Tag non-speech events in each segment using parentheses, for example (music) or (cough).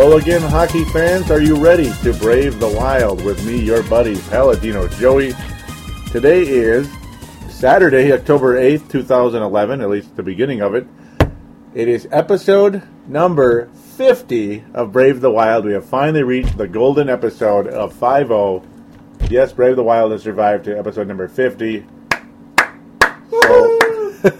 Hello again, hockey fans. Are you ready to brave the wild with me, your buddy, Paladino Joey? Today is Saturday, October 8th, 2011, at least the beginning of it. It is episode number 50 of Brave the Wild. We have finally reached the golden episode of 5 0. Yes, Brave the Wild has survived to episode number 50. So,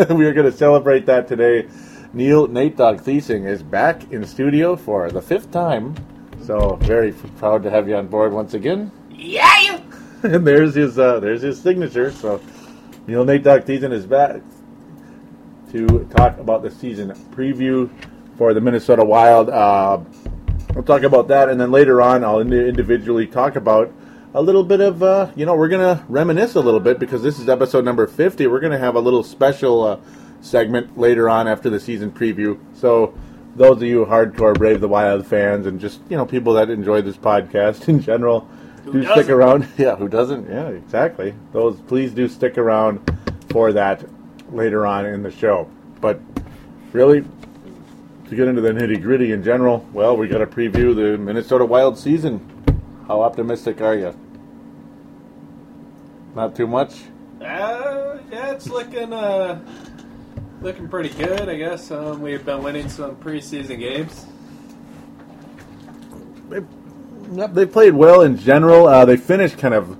(laughs) we are going to celebrate that today. Neil Nate Dog Thiesing is back in studio for the fifth time. So very f- proud to have you on board once again. Yeah! (laughs) and there's his uh, there's his signature. So Neil Nate Dog Thiesing is back to talk about the season preview for the Minnesota Wild. Uh, we'll talk about that, and then later on, I'll indi- individually talk about a little bit of uh, you know we're gonna reminisce a little bit because this is episode number 50. We're gonna have a little special. Uh, segment later on after the season preview. So those of you hardcore Brave the Wild fans and just you know people that enjoy this podcast (laughs) in general, do stick doesn't? around. (laughs) Yeah, who doesn't? Yeah, exactly. Those please do stick around for that later on in the show. But really, to get into the nitty gritty in general, well, we got to preview the Minnesota Wild season. How optimistic are you? Not too much. Uh, yeah, it's looking uh, looking pretty good, I guess. Um, we've been winning some preseason games. Yep, they played well in general. Uh, they finished kind of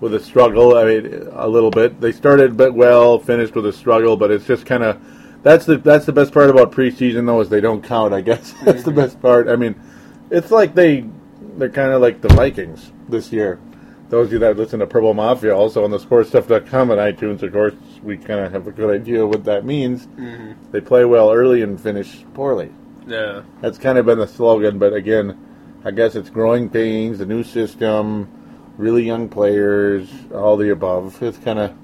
with a struggle. I mean, a little bit. They started a bit well, finished with a struggle, but it's just kind of that's the that's the best part about preseason though is they don't count. I guess (laughs) that's the best part. I mean, it's like they they're kind of like the Vikings this year. Those of you that listen to Purple Mafia, also on the SportsStuff.com and iTunes, of course, we kind of have a good idea what that means. They play well early and finish poorly. Yeah. That's kind of been the slogan, but again, I guess it's growing pains, the new system, really young players, all the above. It's kind of.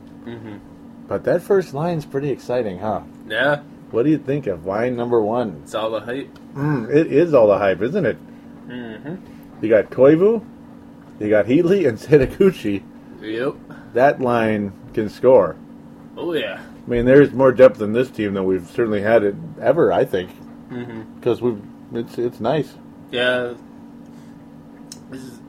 But that first line's pretty exciting, huh? Yeah, What do you think of line number one? it's all the hype. Mm, it is all the hype, isn't it? Mm-hmm. You got Koivu, you got Heatley, and Setoguchi. Yep. That line can score. Oh, yeah. I mean, there's more depth in this team than we've certainly had it ever. I think Mm-hmm. because we've it's it's nice. Yeah. This is,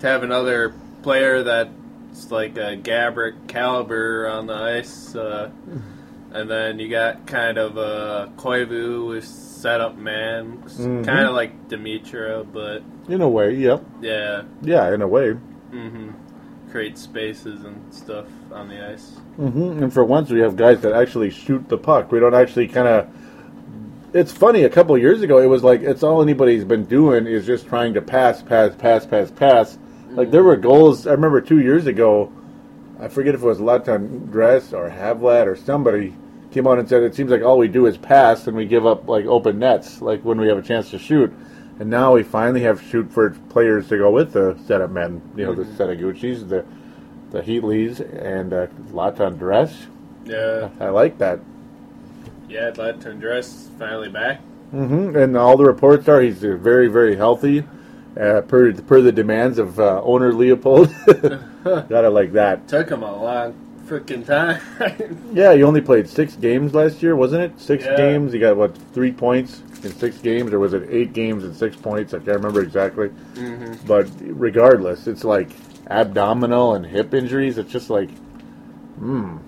to have another player that's like a Gaborik caliber on the ice, uh, (laughs) and then you got kind of a Koivu with setup man, Mhm. kind of like Demitra, but In a way, yep, yeah, yeah, in a way. Mm-hmm. create spaces and stuff on the ice. Mm-hmm. And for once, we have guys that actually shoot the puck. We don't actually kind of. It's funny. A couple of years ago, it was like it's all anybody's been doing is just trying to pass, pass, pass, pass, pass. Like there were goals. I remember two years ago. I forget if it was Latendresse or Havlat or somebody came on and said it seems like all we do is pass and we give up like open nets, like when we have a chance to shoot. And now we finally have shoot for players to go with the set of men. You know, the Setoguchis, the the Heatleys, and uh, Latendresse. Yeah, I like that. yeah, to dress finally back. mm-hmm. And all the reports are he's uh, very, very healthy, uh, per per the demands of uh, owner Leipold. (laughs) (laughs) Gotta like that. Took him a long freaking time. (laughs) Yeah, he only played six games last year, wasn't it? Six Yeah. games. He got what three points in six games, or was it eight games and six points? I can't remember exactly. Mm-hmm. But regardless, it's like abdominal and hip injuries. It's just like, hmm,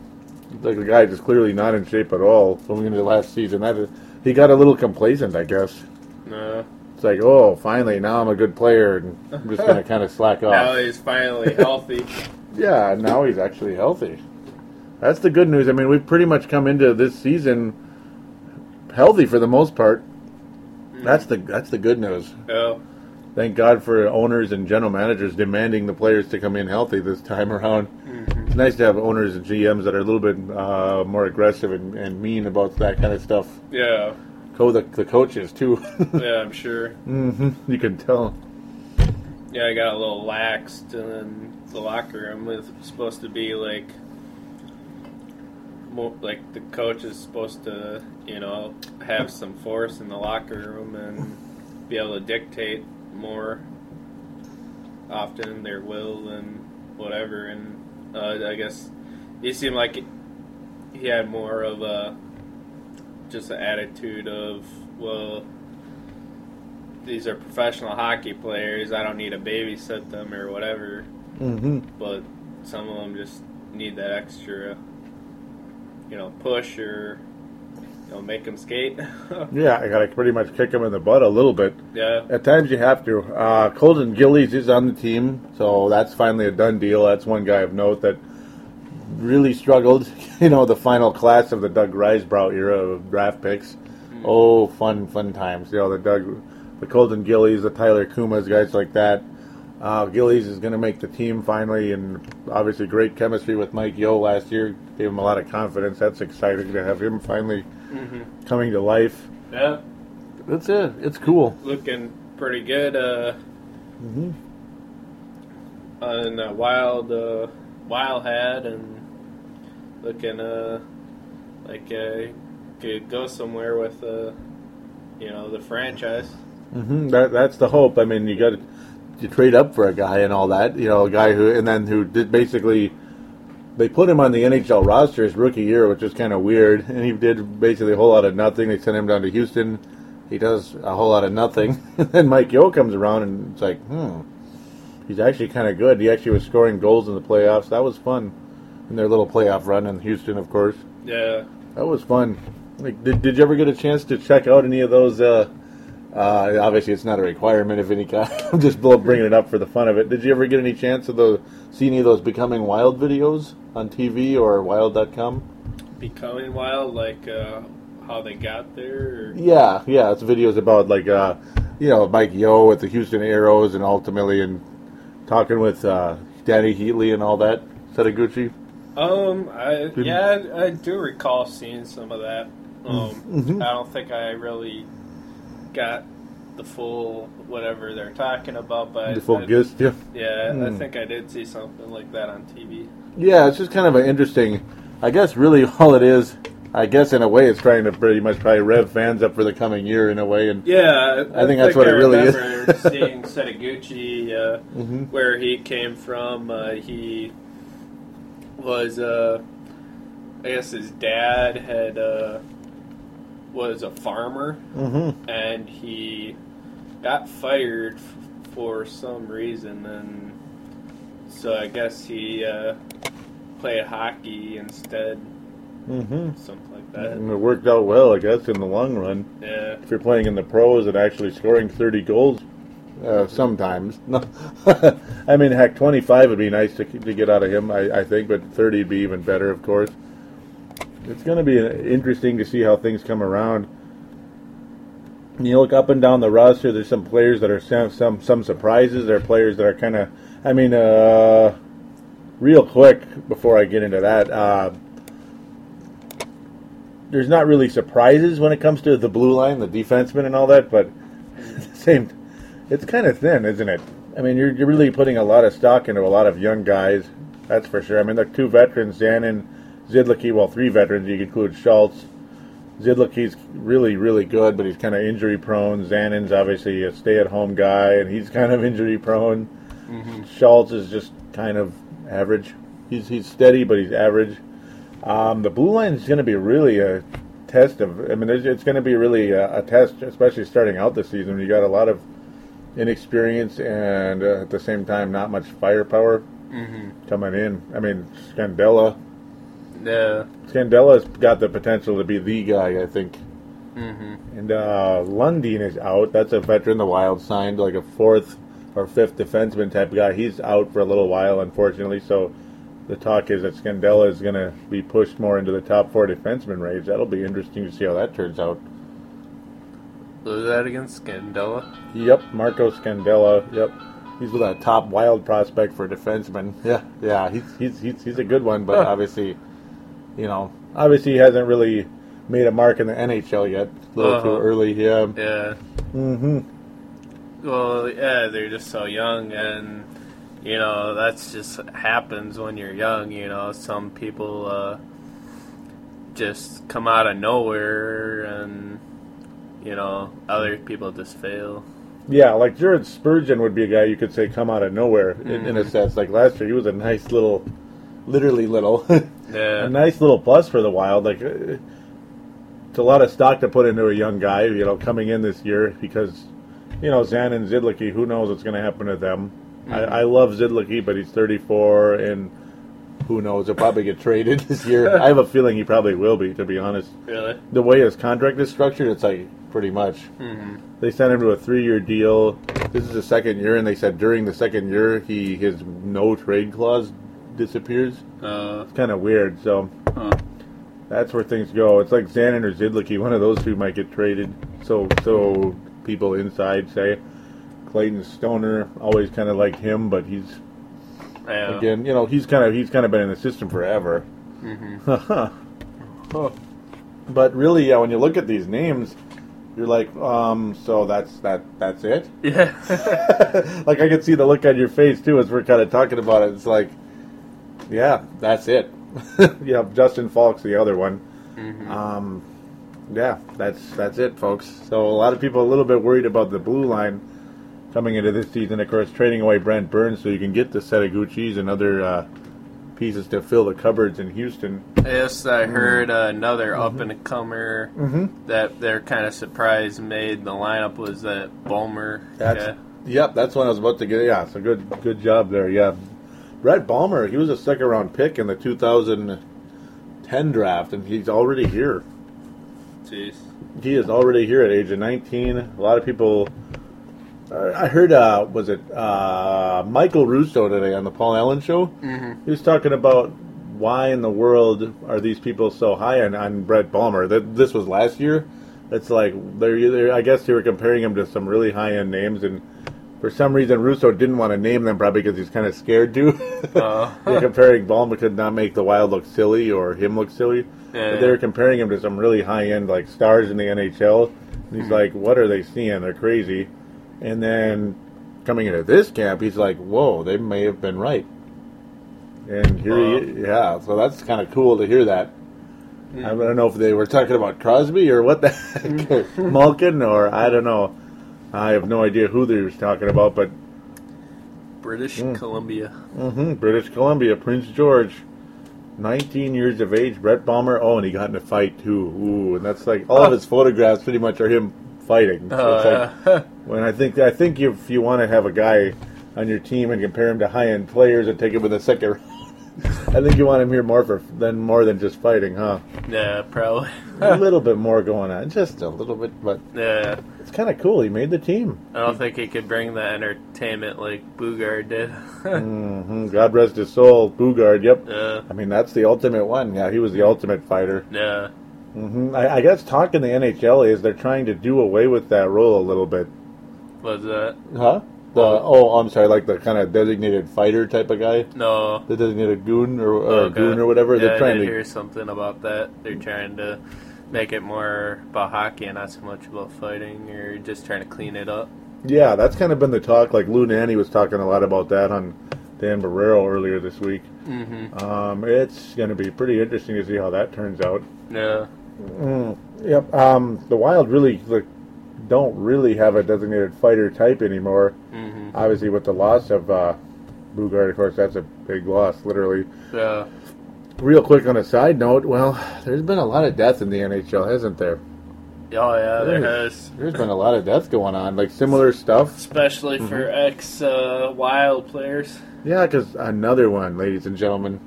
like the guy just clearly not in shape at all going into the last season. That is, he got a little complacent, I guess. no. It's like, oh, finally, now I'm a good player, and I'm just gonna (laughs) kind of slack off. Now he's finally healthy. (laughs) Yeah, now he's actually healthy. That's the good news. I mean, we've pretty much come into this season healthy for the most part. That's the that's the good news. Oh, Thank God for owners and general managers demanding the players to come in healthy this time around. It's nice to have owners and GMs that are a little bit uh, more aggressive and, and mean about that kind of stuff. yeah. Co the, the coaches too. (laughs) Yeah, I'm sure. hmm You can tell. Yeah, I got a little laxed, in the locker room was supposed to be like, more like the coach is supposed to, you know, have some force in the locker room and be able to dictate more often their will and whatever. And uh, I guess he seemed like he had more of a just an attitude of, well, these are professional hockey players. I don't need to babysit them or whatever. hmm But some of them just need that extra, you know, push or you know make them skate. (laughs) Yeah, I gotta pretty much kick him in the butt a little bit. yeah, At times you have to. Uh, Colton Gillies is on the team, so that's finally a done deal. That's one guy of note that really struggled. (laughs) You know, the final class of the Doug Risebrough era of draft picks. Oh, fun, fun times. You know, the Doug, the Colton Gillies, the Tyler Cumas, guys like that. Uh, Gillies is going to make the team finally, and obviously great chemistry with Mike Yeo last year. Gave him a lot of confidence. That's exciting to have him finally coming to life. yeah, That's it. It's cool. looking pretty good. Uh, Mm-hmm. on uh, wild, uh, wild hat and looking uh like uh could go somewhere with uh you know the franchise. Mm-hmm. That that's the hope. I mean, you got to you trade up for a guy and all that. You know, a guy who and then who did basically they put him on the NHL roster his rookie year, which is kind of weird. And he did basically a whole lot of nothing. They sent him down to Houston. He does a whole lot of nothing. (laughs) and then Mike Yeo comes around and it's like, hmm, he's actually kind of good. He actually was scoring goals in the playoffs. That was fun. In their little playoff run in Houston, of course. Yeah, That was fun. Like, did, did you ever get a chance to check out any of those? Uh, uh, obviously, it's not a requirement of any kind. (laughs) I'm just bringing it up for the fun of it. Did you ever get any chance of those, see any of those Becoming Wild videos on TV or Wild.com? becoming wild, like uh, how they got there. Or, Yeah, yeah, it's videos about like, uh, you know, Mike Yeo with the Houston Aeros and ultimately and talking with uh, Dany Heatley and all that. Setoguchi. Um, I Didn't- yeah, I, I do recall seeing some of that. Um, Mhm. I don't think I really got the full whatever they're talking about, but The full I, gist, yeah. yeah, I Hmm. think I did see something like that on TV. Yeah, it's just kind of an interesting. I guess really (laughs) all it is. I guess in a way, it's trying to pretty much probably rev fans up for the coming year in a way. And Yeah, I think that's what it really is. remember (laughs) seeing (laughs) Setoguchi, uh, Mhm. where he came from. Uh, he was, uh, I guess, his dad had uh, was a farmer, Mhm. and he got fired f- for some reason, and so I guess he uh, played hockey instead, Mhm. something like that. and it worked out well, I guess, in the long run. Yeah. If you're playing in the pros and actually scoring 30 goals, uh, sometimes. No, (laughs) I mean, heck, 25 would be nice to, to get out of him, I, I think, but 30 would be even better, of course. It's going to be interesting to see how things come around. You look up and down the roster. There's some players that are some some, some surprises. There are players that are kind of. I mean, uh, real quick before I get into that, uh, there's not really surprises when it comes to the blue line, the defensemen, and all that. But (laughs) same, it's kind of thin, isn't it? I mean, you're, you're really putting a lot of stock into a lot of young guys. That's for sure. I mean, the two veterans, Dan and Zidlicky, well, three veterans. You include Schultz. Zidlicky's really, really good, but he's kind of injury prone. Zanon's obviously a stay at home guy, and he's kind of (laughs) injury prone. Schultz is just kind of average. He's he's steady, but he's average. Um, the blue line is going to be really a test of. I mean, it's, it's going to be really a, a test, especially starting out this season. You got a lot of inexperience and uh, at the same time not much firepower coming in. I mean, Scandella. Yeah. Scandella's got the potential to be the guy, I think. And uh, Lundin is out. That's a veteran the Wild signed, like a fourth or fifth defenseman type guy. He's out for a little while, unfortunately. So the talk is that Scandella is going to be pushed more into the top four defenseman range. That'll be interesting to see how that turns out. Was that against Scandella? Yep, Marco Scandella. Yep, he's with a top Wild prospect for defenseman. (laughs) Yeah, yeah, he's he's he's, he's a good one, but obviously, you know, obviously he hasn't really made a mark in the NHL yet. A little too Uh-huh. early. Yeah. Yeah. Mm-hmm. Well, yeah, they're just so young, and you know that's just happens when you're young. You know, some people uh, just come out of nowhere, and you know other people just fail. Yeah, like Jared Spurgeon would be a guy you could say come out of nowhere in, in a sense. Like last year, he was a nice little, literally little, (laughs) Yeah, a nice little plus for the Wild. Like uh, it's a lot of stock to put into a young guy, you know, coming in this year because, you know, Zan and Zidlicky, who knows what's going to happen to them. I, I love Zidlicky, but he's 34, and who knows? He'll probably get traded (laughs) this year. I have a feeling he probably will be, to be honest. really. The way his contract is structured, it's like pretty much. They sent him to a three-year deal. This is the second year, and they said during the second year, he his no trade clause disappears. Uh, It's kind of weird. So Huh. that's where things go. It's like Zanon or Zidlicky. One of those two might get traded. So so people inside say. Clayton Stoner always kind of liked him, but he's yeah. again, you know, he's kind of he's kind of been in the system forever. (laughs) but really, yeah, when you look at these names, you're like, um, so that's that that's it. Yeah. (laughs) like I could see the look on your face too as we're kind of talking about it. It's like, yeah, that's it. (laughs) yeah, Justin Falk's the other one. Um, yeah, that's that's it, folks. So a lot of people a little bit worried about the blue line coming into this season. Of course, trading away Brent Burns so you can get the Setoguchis and other uh, pieces to fill the cupboards in Houston. yes, I heard uh, another up and comer that they're kind of surprised made the lineup was that Bulmer. That's yeah. yep. That's what I was about to get. Yeah, so good, good job there. Yeah, Brett Bulmer. He was a second round pick in the 2010 draft, and he's already here. Jeez. He is already here at age of 19. A lot of people. uh, I heard, uh, was it uh, Michael Russo today on the Paul Allen show? Mm-hmm. He was talking about why in the world are these people so high on, on Brett Bulmer? That this was last year. It's like they're, either I guess they were comparing him to some really high end names, and for some reason Russo didn't want to name them, probably because he's kind of scared to. (laughs) Uh, yeah, comparing Bulmer could not make the Wild look silly or him look silly. Yeah. But they were comparing him to some really high end like stars in the NHL. And Hmm. he's like, "What are they seeing? They're crazy." And then coming into this camp, he's like, "Whoa, they may have been right." And here, he, yeah, so that's kind of cool to hear that. Hmm. I don't know if they were talking about Crosby or what the (laughs) heck, Malkin, or I don't know. I have no idea who they was talking about, but British Columbia. Mm-hmm. British Columbia, Prince George, 19 years of age, Brett Bulmer. Oh, and he got in a fight too. Ooh, and that's like all of his photographs pretty much are him fighting. So it's Oh, like, (laughs) when I think I think if you want to have a guy on your team and compare him to high end players and take him in the second round, I think you want him here more for than more than just fighting, huh? yeah, probably. a little bit more going on, just a little bit, but (laughs) Yeah, it's kind of cool. He made the team. I don't think he could bring the entertainment like Boogaard did. (laughs) hmm God rest his soul, Boogaard. Yep. yeah, I mean, that's the ultimate one. Yeah, he was the ultimate fighter. yeah. Mm-hmm. I, I guess talking the NHL is they're trying to do away with that role a little bit. Was that Huh? The oh, I'm sorry, like the kind of designated fighter type of guy, no? the designated goon or, or Okay. goon or whatever. Yeah, they're trying to. hear something about that. They're trying to make it more about hockey and not so much about fighting, or just trying to clean it up. Yeah, that's kind of been the talk. Like Lou Nanne was talking a lot about that on Dan Barreiro earlier this week. Mm-hmm. Um, it's going to be pretty interesting to see how that turns out. Yeah, Mm, yep. Um, the Wild really like, don't really have a designated fighter type anymore. Mm-hmm. Obviously, with the loss of uh, Boogaard, of course, that's a big loss, literally. Yeah. Real quick on a side note, well, there's been a lot of death in the NHL, hasn't there? Oh yeah, there has. There's been a lot of death going on, like similar stuff. Especially for ex uh, Wild players. Yeah, because another one, ladies and gentlemen,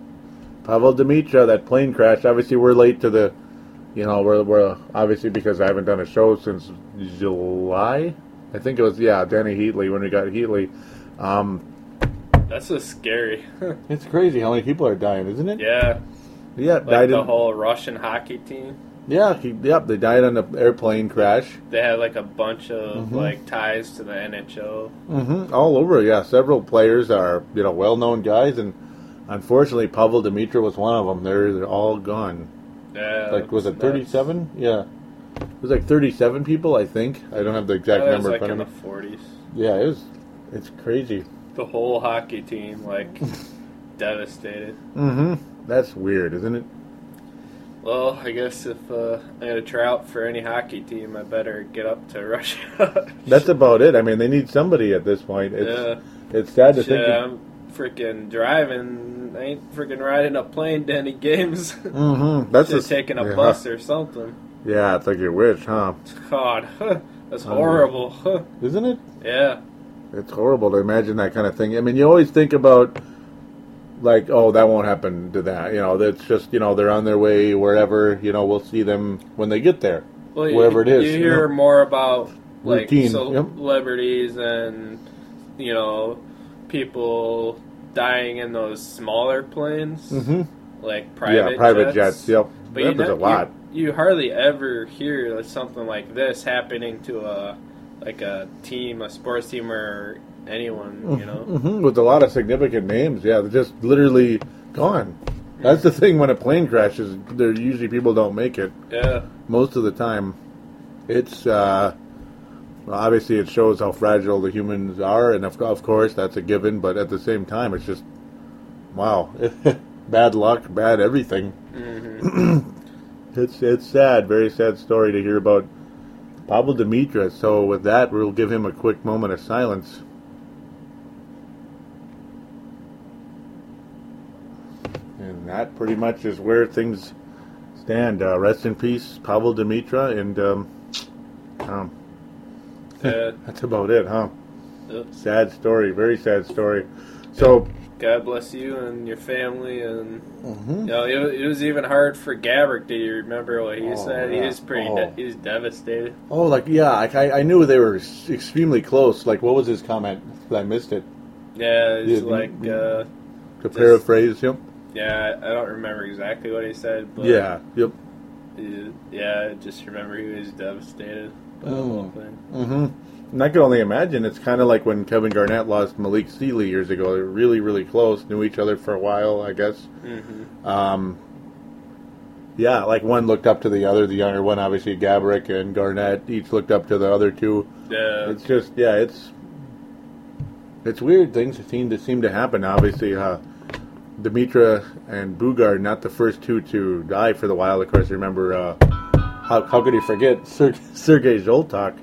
Pavel Demitra, that plane crash. Obviously, we're late to the, you know, we're, we're obviously because I haven't done a show since July. I think it was yeah, Danny Heatley when we got Heatley. Um, That's just scary. (laughs) it's crazy how many people are dying, isn't it? yeah, Yeah, like died the in, whole Russian hockey team. yeah, he, yep, they died on an airplane crash. They had like a bunch of Mm-hmm. like ties to the NHL. Mm-hmm. All over, yeah. Several players are you know well-known guys, and unfortunately, Pavel Demitra was one of them. They're, they're all gone. Yeah, like was it 37 yeah. It was like 37 people i think. I don't have the exact was number like in in the of 40s. yeah it was it's crazy. The whole hockey team like (laughs) devastated. mm-hmm. That's weird isn't it? Well, I guess if uh, I got to try out for any hockey team, I better get up to Russia. (laughs) that's about it. I mean they need somebody at this point. It's yeah. it's sad to Shit, think I'm freaking driving. I ain't freaking riding a plane to any games. (laughs) mm-hmm that's Just a- taking a yeah. bus or something. yeah it's like you wish huh God, (laughs) that's horrible. (laughs) isn't it yeah, it's horrible to imagine that kind of thing i mean you always think about like oh that won't happen to that you know that's just you know they're on their way wherever you know we'll see them when they get there well, Wherever you, it is, You you hear know. more about like Routine, celebrities and you know people dying in those smaller planes, mm-hmm like private yeah private jets. jets, yep But that you, know, a lot You, you hardly ever hear something like this happening to a like a team, a sports team, or anyone. You know. hmm with a lot of significant names. Yeah, they're just literally gone. That's the thing when a plane crashes. There usually people don't make it. Yeah. Most of the time, it's uh, obviously it shows how fragile the humans are, and of, of course that's a given. But at the same time, it's just wow, (laughs) bad luck, bad everything. (clears throat) it's it's sad, very sad story to hear about Pablo Demitra. So with that, we'll give him a quick moment of silence. And that pretty much is where things stand. Uh, rest in peace, Pavel Demitra, and um, um, Yeah. (laughs) that's about it, huh? Yeah. Sad story, very sad story. So, God bless you and your family, and mhm. you know it, it was even hard for Gaborik. Do you remember what he Oh, said? He was pretty. Oh. De- he was devastated. oh, like yeah, like, I I knew they were extremely close. Like, what was his comment? I missed it. Yeah, it's Yeah, like uh, To paraphrase him. yeah. I don't remember exactly what he said, but Yeah. Yep. he- yeah. I just remember he was devastated by the whole thing. Mm-hmm. And I can only imagine. It's kind of like when Kevin Garnett lost Malik Sealy years ago. They were really, really close. Knew each other for a while, I guess. hmm Um, yeah, like one looked up to the other. The younger one, obviously, Gaborik and Garnett, each looked up to the other two. Yeah, It's just, yeah, it's it's weird. Things seem to seem to happen. Obviously, uh, Demitra and Boogaard, not the first two to die for the Wild. Of course, remember uh, how how could he forget Ser- Sergei Zholtok?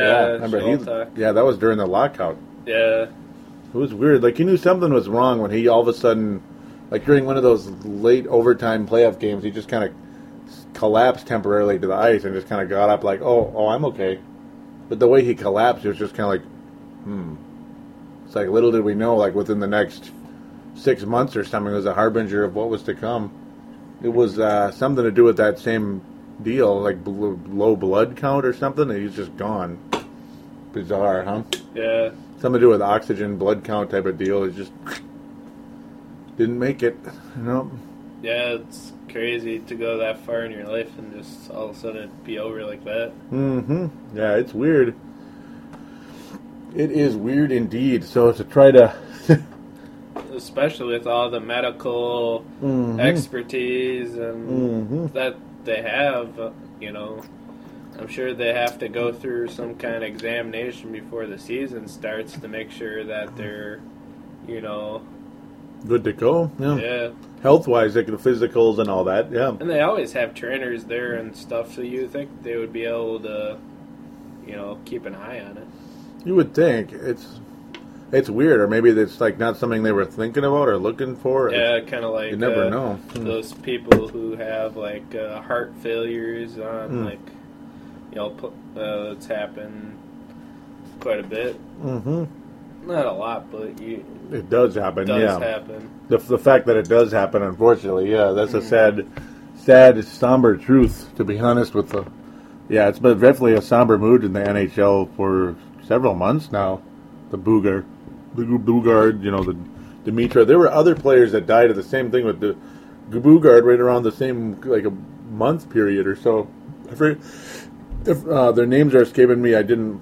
yeah. remember he? Yeah, that was during the lockout. Yeah, It was weird. Like he knew something was wrong when he all of a sudden, like during one of those late overtime playoff games, he just kind of collapsed temporarily to the ice and just kind of got up like, "Oh, oh, I'm okay." But the way he collapsed, it was just kind of like, "Hmm." It's like little did we know, like within the next six months or something, it was a harbinger of what was to come. It was uh, something to do with that same deal, like bl- low blood count or something. And he's just gone. Bizarre, huh? yeah. something to do with oxygen, blood count type of deal. It just didn't make it. You know? Yeah, it's crazy to go that far in your life and just all of a sudden be over like that. Mm-hmm. Yeah, it's weird. It is weird indeed. So to try to, (laughs) Especially with all the medical Mhm. expertise and Mhm. that they have, you know, I'm sure they have to go through some kind of examination before the season starts to make sure that they're, you know, Good to go. Yeah. Yeah, Health wise, like the physicals and all that. Yeah. and they always have trainers there and stuff, so you think they would be able to, you know, keep an eye on it. You would think it's it's weird, or maybe it's like not something they were thinking about or looking for. Yeah, kind of like You never uh, know. Hmm. those people who have like uh, heart failures on Hmm. like, you know, uh, it's happened quite a bit. Mm-hmm. Not a lot, but you, It does happen. it does yeah. happen. The, the fact that it does happen, unfortunately, yeah, that's Hmm. a sad, sad, somber truth. To be honest with the, yeah, it's been definitely a somber mood in the NHL for several months now. The Booger, the Boogaard, you know, the Demitra. There were other players that died of the same thing with the Boogaard right around the same like a month period or so. I forget if uh, their names are escaping me. I didn't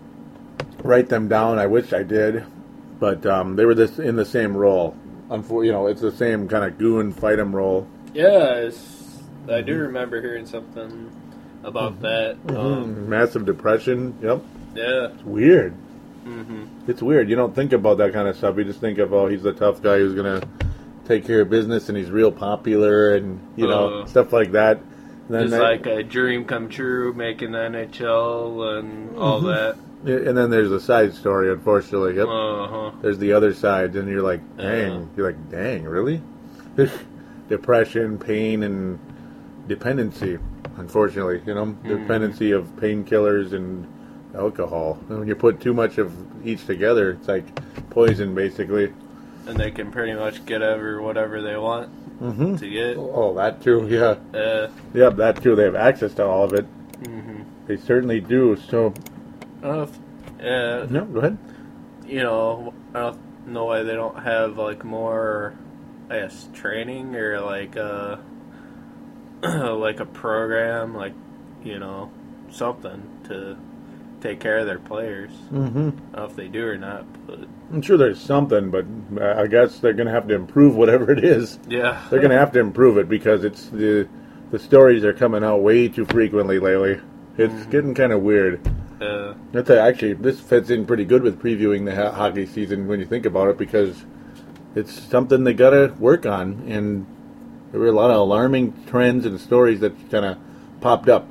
write them down. I wish I did, but um, they were this in the same role. Unfor- you know, it's the same kind of goon fight fight 'em role. Yeah, I do Mm-hmm. remember hearing something about that. Um, Massive depression. Yep, yeah, it's weird. Hmm It's weird. You don't think about that kind of stuff. You just think of, oh, he's the tough guy who's gonna take care of business, and he's real popular, and you know Uh. stuff like that. And then it's that- like a dream come true, making the NHL and all that. and then there's a side story. Unfortunately, yep. Uh huh. there's the other side, and you're like, dang, Uh. you're like, dang, really? (laughs) Depression, pain, and dependency. Unfortunately, you know, Mm-hmm. dependency of painkillers and alcohol. And when you put too much of each together, it's like poison, basically. And they can pretty much get over whatever they want Mm-hmm. to get. Oh, that too. Yeah, Uh, yep, that too. They have access to all of it. mhm. They certainly do. So, I don't know if, uh, no, go ahead. you know, I don't know why they don't have like more, I guess, training or like uh (clears throat) like a program, like you know, something to take care of their players. Mm-hmm. I don't know if they do or not, but I'm sure there's something, but uh, I guess they're going to have to improve whatever it is. yeah, They're going to have to improve it because it's the the stories are coming out way too frequently lately. It's getting kind of weird. Uh, That's a, actually this fits in pretty good with previewing the ho- hockey season when you think about it because it's something they got to work on, and there were a lot of alarming trends and stories that kind of popped up,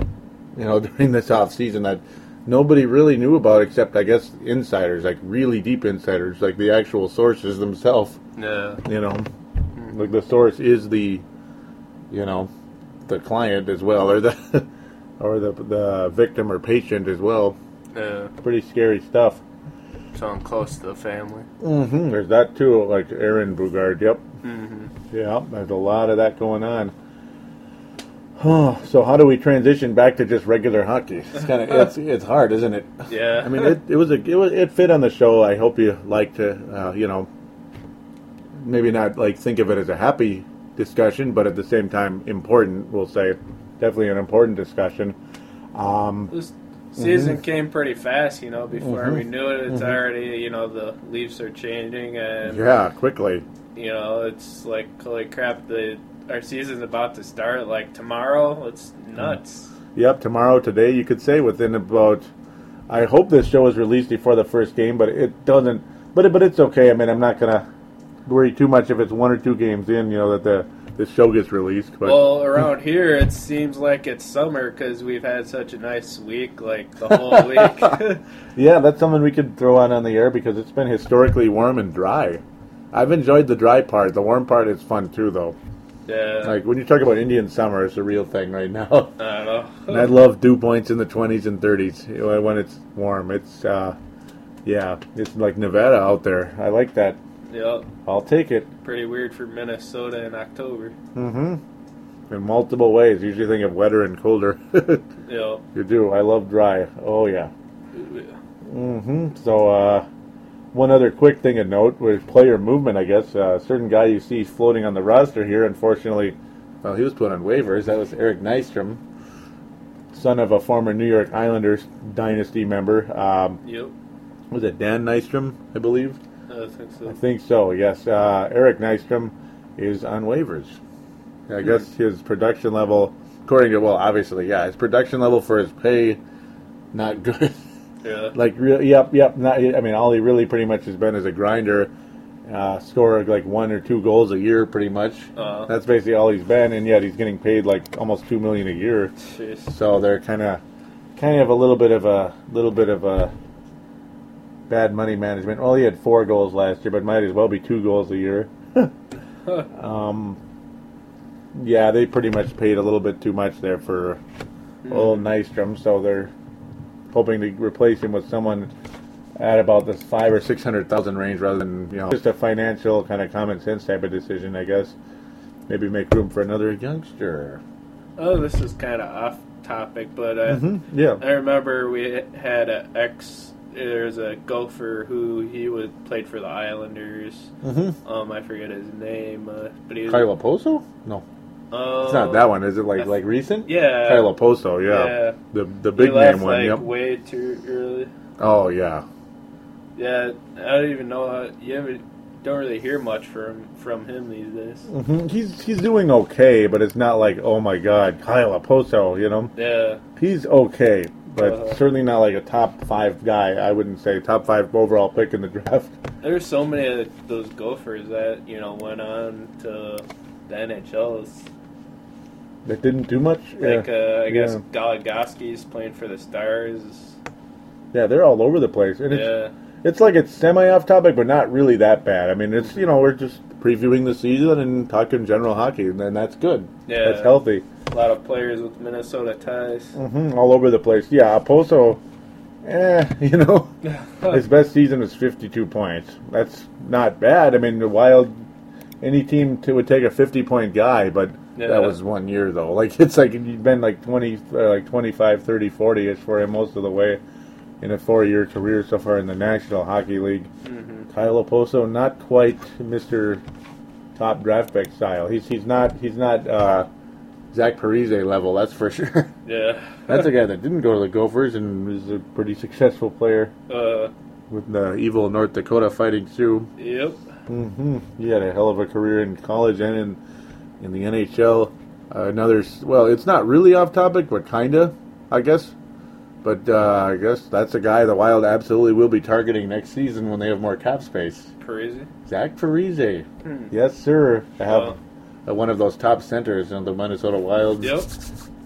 you know, (laughs) during this off season that nobody really knew about except I guess insiders, like really deep insiders, like the actual sources themselves yeah, you know like the source is the you know the client as well or the (laughs) or the the victim or patient as well yeah. pretty scary stuff Someone close to the family. Mm-hmm. there's that too like aaron Boogaard yep Mm-hmm. yeah there's a lot of that going on Oh, so how do we transition back to just regular hockey? It's kind of it's it's hard, isn't it? Yeah, I mean, it, it was a it was it fit on the show. I hope you like to uh, you know maybe not like think of it as a happy discussion, but at the same time important. We'll say definitely an important discussion. Um, This season came pretty fast, you know. Before we knew it, it's already you know the leaves are changing, and yeah, quickly. you know it's like holy crap, the our season's about to start. Like tomorrow, it's nuts. Yep, tomorrow, today, you could say within about. I hope this show is released before the first game, but it doesn't. But it, but it's okay. I mean, I'm not gonna worry too much if it's one or two games in. You know that the this show gets released. But Well, around here, it seems like it's summer because we've had such a nice week, like the whole (laughs) week. (laughs) yeah, that's something we could throw on on the air because it's been historically warm and dry. I've enjoyed the dry part. The warm part is fun too, though. Yeah, Like when you talk about Indian summer, it's a real thing right now. I don't (laughs) know. And I love dew points in the 20s and 30s when it's warm. It's, uh, yeah, it's like Nevada out there. I like that. yep, I'll take it. pretty weird for Minnesota in October. Mm-hmm. In multiple ways. Usually think of wetter and colder. (laughs) Yep. you do. I love dry. Oh, yeah. mm-hmm So, uh, one other quick thing to note was player movement, I guess. Uh, a certain guy you see floating on the roster here, unfortunately, well, he was put on waivers. That was Eric Nystrom, son of a former New York Islanders dynasty member. Um, Yep. was it Dan Nystrom, I believe? I think so. I think so, yes. Uh, Eric Nystrom is on waivers. I guess his production level, according to, well, obviously, yeah, his production level for his pay, not good. (laughs) Yeah. like, real, yep, yep. Not, I mean, all he really pretty much has been is a grinder, uh, score like one or two goals a year, pretty much. Uh. That's basically all he's been, and yet he's getting paid like almost two million a year. Jeez. So they're kind of, kind of a little bit of a little bit of a bad money management. Well, he had four goals last year, but might as well be two goals a year. (laughs) (laughs) um, yeah, they pretty much paid a little bit too much there for old Nystrom, so they're hoping to replace him with someone at about the five or six hundred thousand range, rather than you know just a financial kind of common sense type of decision, I guess. Maybe make room for another youngster. Oh, this is kind of off topic, but uh, hmm Yeah. I remember we had an ex. There's a golfer who he was played for the Islanders. Mm-hmm. Um, I forget his name, uh, but he was. Kyle Okposo? No, Oh, it's not that one. Is it like I- like recent? Yeah. Kyle Okposo, yeah. Yeah. The the He big left, name one. Like, Yep. Way too early. Oh yeah. Yeah, I don't even know. How, you haven't, don't really hear much from from him these days. hmm He's he's doing okay, but it's not like oh my god, Kyle Okposo. You know, Yeah, he's okay, but Uh-huh. certainly not like a top five guy. I wouldn't say top five overall pick in the draft. (laughs) there's so many of those gophers that you know went on to the NHLs. That didn't do much. Like yeah. uh, I guess Yeah. Goligoski's playing for the Stars. yeah, they're all over the place, and it's Yeah, it's like it's semi off topic, but not really that bad. I mean, it's you know we're just previewing the season and talking general hockey, and that's good. Yeah. that's healthy. a lot of players with Minnesota ties. Mm-hmm, all over the place. Yeah, Poso, eh, (laughs) you know, (laughs) his best season was 52 points. That's not bad. I mean, the Wild, any team to, would take a 50 point guy, but Yeah. that was one year though. Like it's like you've been like 20, uh, like 25, 30, 40 ish for him most of the way in a four year career so far in the National Hockey League. hmm Kyle Okposo, not quite Mr. Top draft pick style. He's he's not he's not uh, Zach Parise level. That's for (laughs) sure. Yeah. That's a guy that didn't go to the Gophers and is a pretty successful player Uh, with the evil North Dakota Fighting Sioux. yep. Mm-hmm. He had a hell of a career in college and in in the NHL. Uh, another well, it's not really off topic, but kinda, I guess. But uh, I guess that's a guy the Wild absolutely will be targeting next season when they have more cap space. Crazy. Zach Parise. Hmm. Yes, sir. To have uh, one of those top centers in the Minnesota Wild. Yep.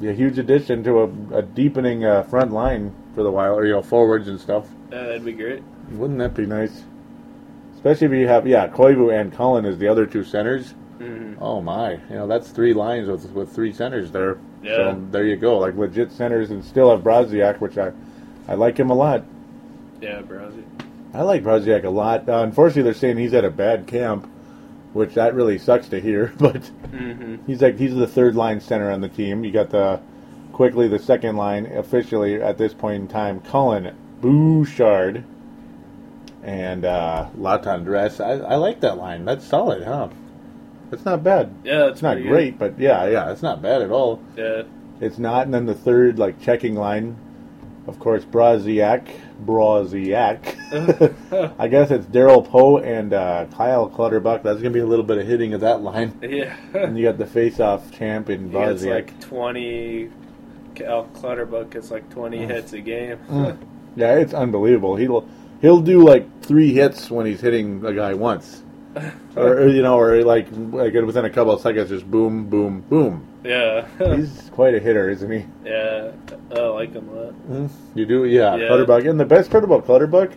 A huge addition to a, a deepening uh, front line for the Wild, or you know, forwards and stuff. Yeah, that'd be great. Wouldn't that be nice? Especially if you have, yeah, Koivu and Cullen as the other two centers. Hmm Oh my, you know that's three lines with with three centers there. Yeah. So there you go, like legit centers, and still have Brodziak, which I I like him a lot. Yeah, Browsy. I like Brodziak a lot. Uh, unfortunately, they're saying he's at a bad camp, which that really sucks to hear. (laughs) But hmm he's like he's the third line center on the team. You got the quickly the second line officially at this point in time. Cullen Bouchard and uh, Latendresse. I, I like that line. That's solid, huh? That's not bad. Yeah, It's not great, but yeah, yeah, it's not bad at all. Good. It's not. And then the third, like, checking line, of course, Brodziak. Brodziak. (laughs) I guess it's Darroll Powe and uh, Kyle Clutterbuck. That's going to be a little bit of hitting of that line. (laughs) Yeah. And you got the face-off champ in gets like 20. Cal Clutterbuck gets like 20 Mm. hits a game. yeah, it's unbelievable. He'll he'll do like three hits when he's hitting a guy once, or, or, you know, or like, like within a couple of seconds, just boom, boom, boom. yeah. (laughs) He's quite a hitter, isn't he? yeah. I like him a lot. You do, yeah. Yeah. Clutterbuck, and the best part about Clutterbuck,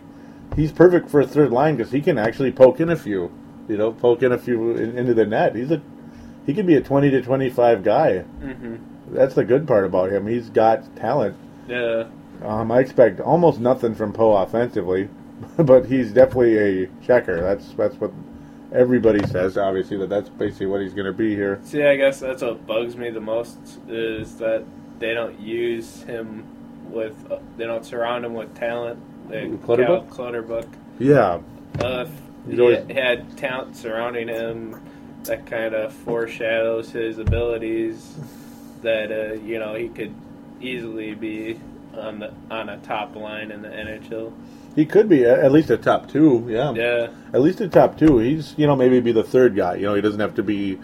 he's perfect for a third line because he can actually poke in a few, you know, poke in a few in, into the net. He's a he can be a twenty to twenty-five guy. hmm That's the good part about him. He's got talent. Yeah. Um, I expect almost nothing from Powe offensively, (laughs) but he's definitely a checker. That's that's what everybody says. Obviously, that that's basically what he's going to be here. See, I guess that's what bugs me the most is that they don't use him with, uh, they don't surround him with talent. Like Clutterbuck? Clutterbuck. Yeah, Uh, if he always- had talent surrounding him that kind of foreshadows his abilities. That uh, you know he could easily be on the on a top line in the NHL. He could be at least a top two. Yeah, Yeah, at least a top two. He's you know maybe be the third guy. You know he doesn't have to be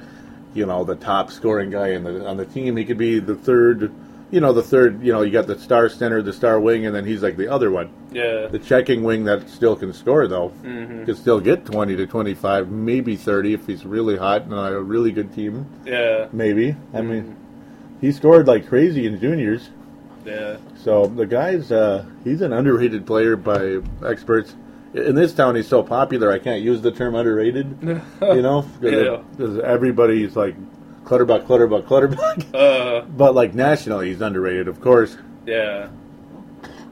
you know the top scoring guy in the on the team. He could be the third you know, the third. You know, you got the star center, the star wing, and then he's like the other one, Yeah. the checking wing that still can score though. hmm Can still get twenty to twenty-five, maybe thirty if he's really hot and on a really good team. Yeah. Maybe. I mean, he scored like crazy in juniors. Yeah. So the guy's uh, he's an underrated player by experts. In this town, he's so popular. I can't use the term underrated. (laughs) you know, Yeah. because everybody's like Clutterbuck, Clutterbuck, Clutterbuck. (laughs) Uh. but like nationally, he's underrated. Of course, Yeah.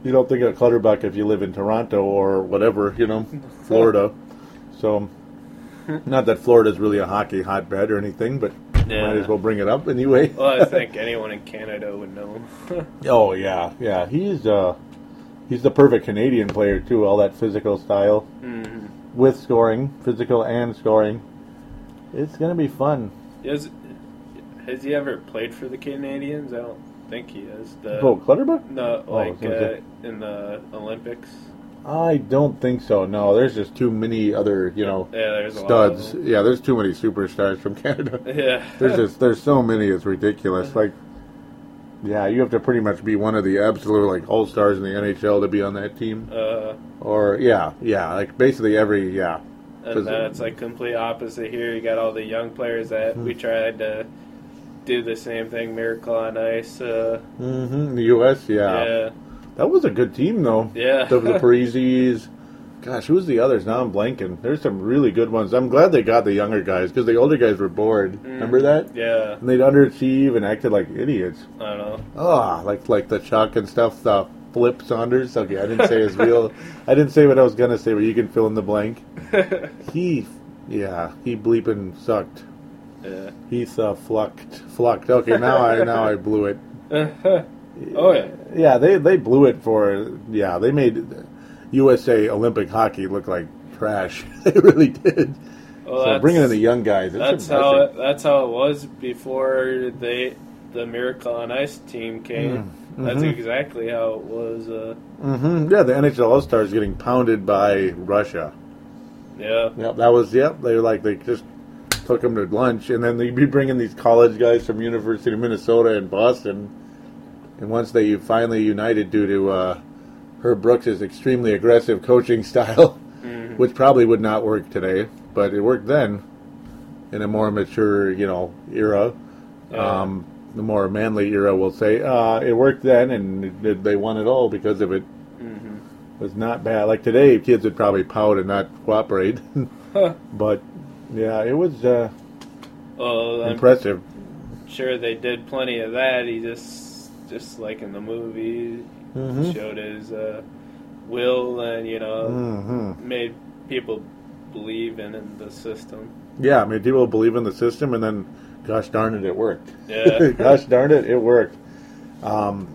you don't think of Clutterbuck if you live in Toronto or whatever. You know, Florida. So, (laughs) not that Florida's really a hockey hotbed or anything, but Yeah. might as well bring it up anyway. (laughs) Well, I (laughs) think anyone in Canada would know. (laughs) Oh yeah, yeah. He's uh, he's the perfect Canadian player too. All that physical style hmm with scoring, physical and scoring. It's gonna be fun. Has, has he ever played for the Canadians? I don't think he has. The, Oh, Clutterbuck? No, Oh, like gonna uh, in the Olympics. I don't think so. No, there's just too many other, you know, Yeah, there's studs. Yeah, there's too many superstars from (laughs) Canada. Yeah. There's just there's so many. It's ridiculous. Like, yeah, you have to pretty much be one of the absolute like all stars in the NHL to be on that team. uh, Or yeah, yeah, like basically every yeah. and Does it- then it's like complete opposite here. You got all the young players that we Hmm. tried to do the same thing. Miracle on Ice. Uh, Mm-hmm. The U.S. Yeah. yeah. That was a good team though. Yeah. the, the (laughs) Parisis. Gosh, who's the others? Now I'm blanking. There's some really good ones. I'm glad they got the younger guys because the older guys were bored. Remember that? Yeah. And they'd underachieve and acted like idiots. I don't know. Ah, like like the Chuck and stuff. The Flip Saunders. Okay, I didn't say his real. I didn't say what I was gonna say, but you can fill in the blank. (laughs) He, yeah, he bleeping sucked. yeah. He's uh, flucked, flucked. Okay, now I now I blew it. (laughs) oh yeah. Yeah, they they blew it for. Yeah, they made USA Olympic hockey look like trash. (laughs) they really did. Well, so bringing in the young guys, That's how it, that's how it was before they the Miracle on Ice team came. That's mhm. exactly how it was. Uh, hmm Yeah, the NHL All Stars getting pounded by Russia. yeah, Yep, that was yep. They were like they just took them to lunch, and then they'd be bringing these college guys from University of Minnesota and Boston. And once they finally united due to uh, Herb Brooks' extremely aggressive coaching (laughs) style, Mhm. which probably would not work today, but it worked then in a more mature, you know, era. Yeah. Um, the more manly era, we'll say. Uh, it worked then, and it, they won it all because of it. hmm It was not bad. Like today, kids would probably pout and not cooperate. (laughs) But yeah, it was uh, Well, I'm impressive. sure they did plenty of that. He just just like in the movie Mhm. showed his uh, will and you know hmm made people believe in, in the system. Yeah, mean, people believe in the system, and then, gosh darn it, it worked. Yeah. (laughs) gosh darn it, it worked. Um,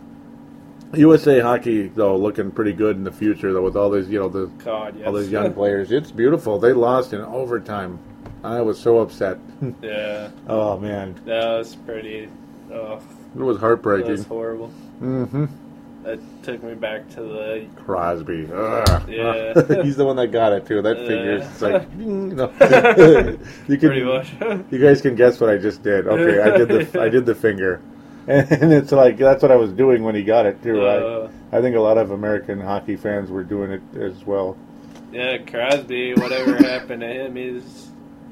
USA hockey, though, looking pretty good in the future, though, with all these, you know, the God, yes. all these young (laughs) players. It's beautiful. They lost in overtime. I was so upset. (laughs) yeah, oh man, that was pretty. Oh, it was heartbreaking. was horrible. hmm That took me back to the Crosby. Ugh. Yeah. (laughs) He's the one that got it too. That Yeah. fingers. It's like (laughs) no. (laughs) you can, pretty much. You guys can guess what I just did. Okay, I did the I did the finger, and it's like that's what I was doing when he got it too. Uh, I I think a lot of American hockey fans were doing it as well. yeah, Crosby. Whatever happened to him, he's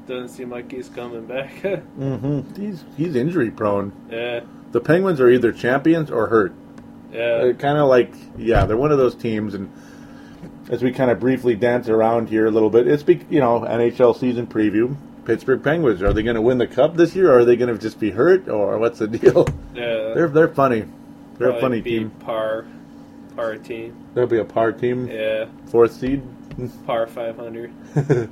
doesn't seem like he's coming back. (laughs) mm-hmm. He's he's injury prone. yeah, The Penguins are either champions or hurt. yeah, kind of like yeah, they're one of those teams. And as we kind of briefly dance around here a little bit, it's be, you know NHL season preview. Pittsburgh Penguins are they going to win the cup this year, or are they going to just be hurt, or what's the deal? (laughs) yeah. They're they're funny. They're a funny be team. Par, par team. They'll be a par team, Yeah, fourth seed. par five hundred. (laughs)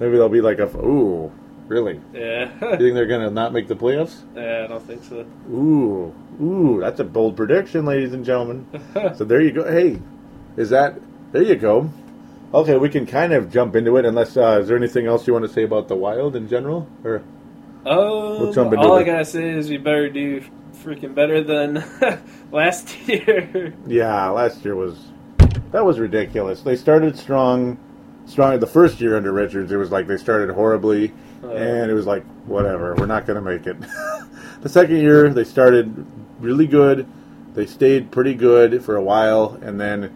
Maybe they'll be like a ooh, really? Yeah, You think they're going to not make the playoffs? (laughs) yeah. I don't think so. Ooh, ooh, that's a bold prediction, ladies and gentlemen. (laughs) so there you go. Hey, is that there? You go. Okay, we can kind of jump into it. Unless uh, is there anything else you want to say about the Wild in general? Or Um, We'll all I gotta say is we better do freaking better than (laughs) last year. yeah, last year was that was ridiculous. They started strong, strong. The first year under Richards, it was like they started horribly, Uh, and it was like whatever, we're not going to make it. (laughs) the second year, they started really good, they stayed pretty good for a while, and then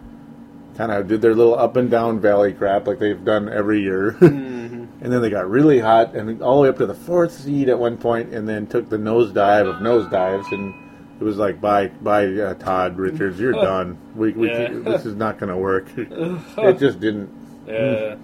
kind of did their little up and down valley crap like they've done every year. (laughs) Mm-hmm. and then they got really hot, and all the way up to the fourth seed at one point, and then took the nosedive of nosedives, and it was like, bye, bye, uh, Todd Richards, you're (laughs) done. We, we Yeah. this is not going to work. it just didn't. Yeah.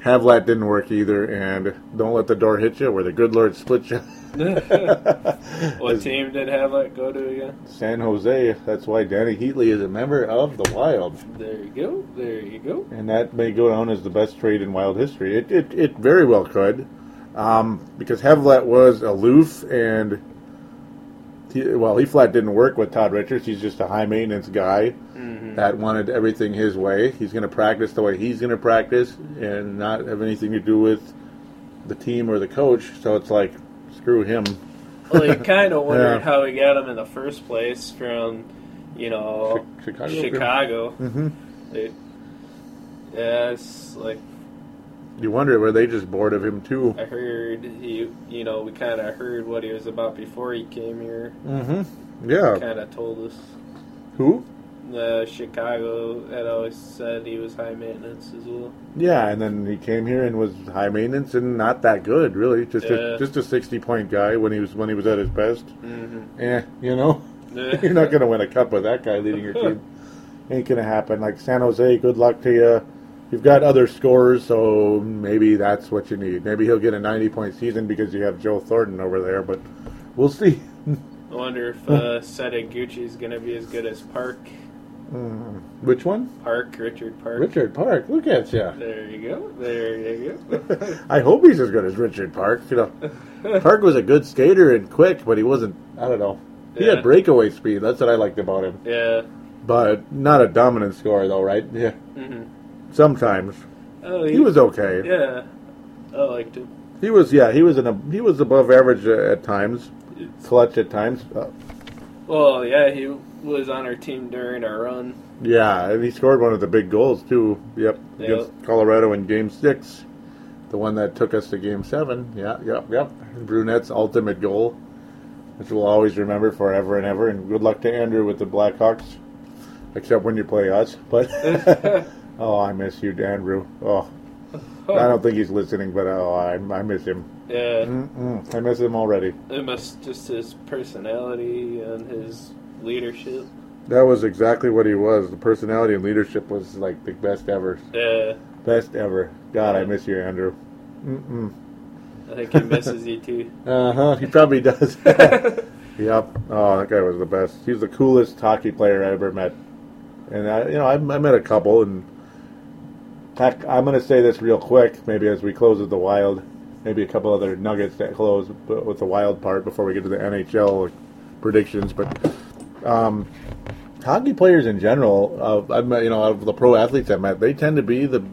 Havlat didn't work either, and don't let the door hit you, where the good Lord split you. (laughs) what team did Havlat go to again? San Jose. That's why Dany Heatley is a member of the Wild, There you go. There you go. and that may go down as the best trade in Wild history. It it, it very well could, um, because Havlat was aloof and. He, well, he flat didn't work with Todd Richards. He's just a high maintenance guy that wanted everything his way. He's going to practice the way he's going to practice and not have anything to do with the team or the coach. So it's like, screw him. Well, you kind of wondered Yeah. how he got him in the first place from, you know, Chi- Chicago? Chicago. hmm They- yeah, it's like You wonder were they just bored of him too? I heard he, you know, we kind of heard what he was about before he came here. Mm-hmm. Yeah. Kind of told us. Who? The Chicago had always said he was high maintenance as well. Yeah, and then he came here and was high maintenance and not that good, really. Just Yeah. a, just a sixty point guy when he was when he was at his best. Mm-hmm. Eh, you know, (laughs) you're not going to win a cup with that guy leading your (laughs) team. Ain't going to happen. Like San Jose, good luck to you. You've got other scorers, so maybe that's what you need. Maybe he'll get a 90 point season because you have Joe Thornton over there, but we'll see. I wonder if uh, (laughs) Setoguchi is going to be as good as Park. Which one? Park, Richard Park. Richard Park. Look at you. There you go. There you go. (laughs) I hope he's as good as Richard Park. You know, (laughs) Park was a good skater and quick, but he wasn't. I don't know. He Yeah. had breakaway speed. That's what I liked about him. yeah. But not a dominant scorer, though, right? Yeah. hmm Sometimes Oh, he was okay. Yeah, I liked him. He was. Yeah, he was an. He was above average uh, at times. Clutch at times. Uh, Well, yeah, he was on our team during our run. yeah, and he scored one of the big goals too. Yep, Yep. against Colorado in Game Six, the one that took us to Game Seven. Yeah, yep, yep. Brunette's ultimate goal, which we'll always remember forever and ever. And good luck to Andrew with the Blackhawks, except when you play us. But (laughs) (laughs) oh, I miss you, Andrew. Oh, (laughs) I don't think he's listening, but oh, I, I miss him. Yeah, Mm-mm, I miss him already. it must just his personality and his leadership. That was exactly what he was. The personality and leadership was like the best ever. Yeah, Best ever. God, I miss you, Andrew. Mm-mm. I think he misses you too. (laughs) Uh huh. He probably does. (laughs) yep. Oh, that guy was the best. He's the coolest hockey player I ever met. And I, you know, I, I met a couple, and heck, I'm going to say this real quick, maybe as we close with the Wild. Maybe a couple other nuggets that close with the Wild part before we get to the NHL predictions. But um, hockey players in general, uh, you know, of the pro athletes I've met, they tend to be the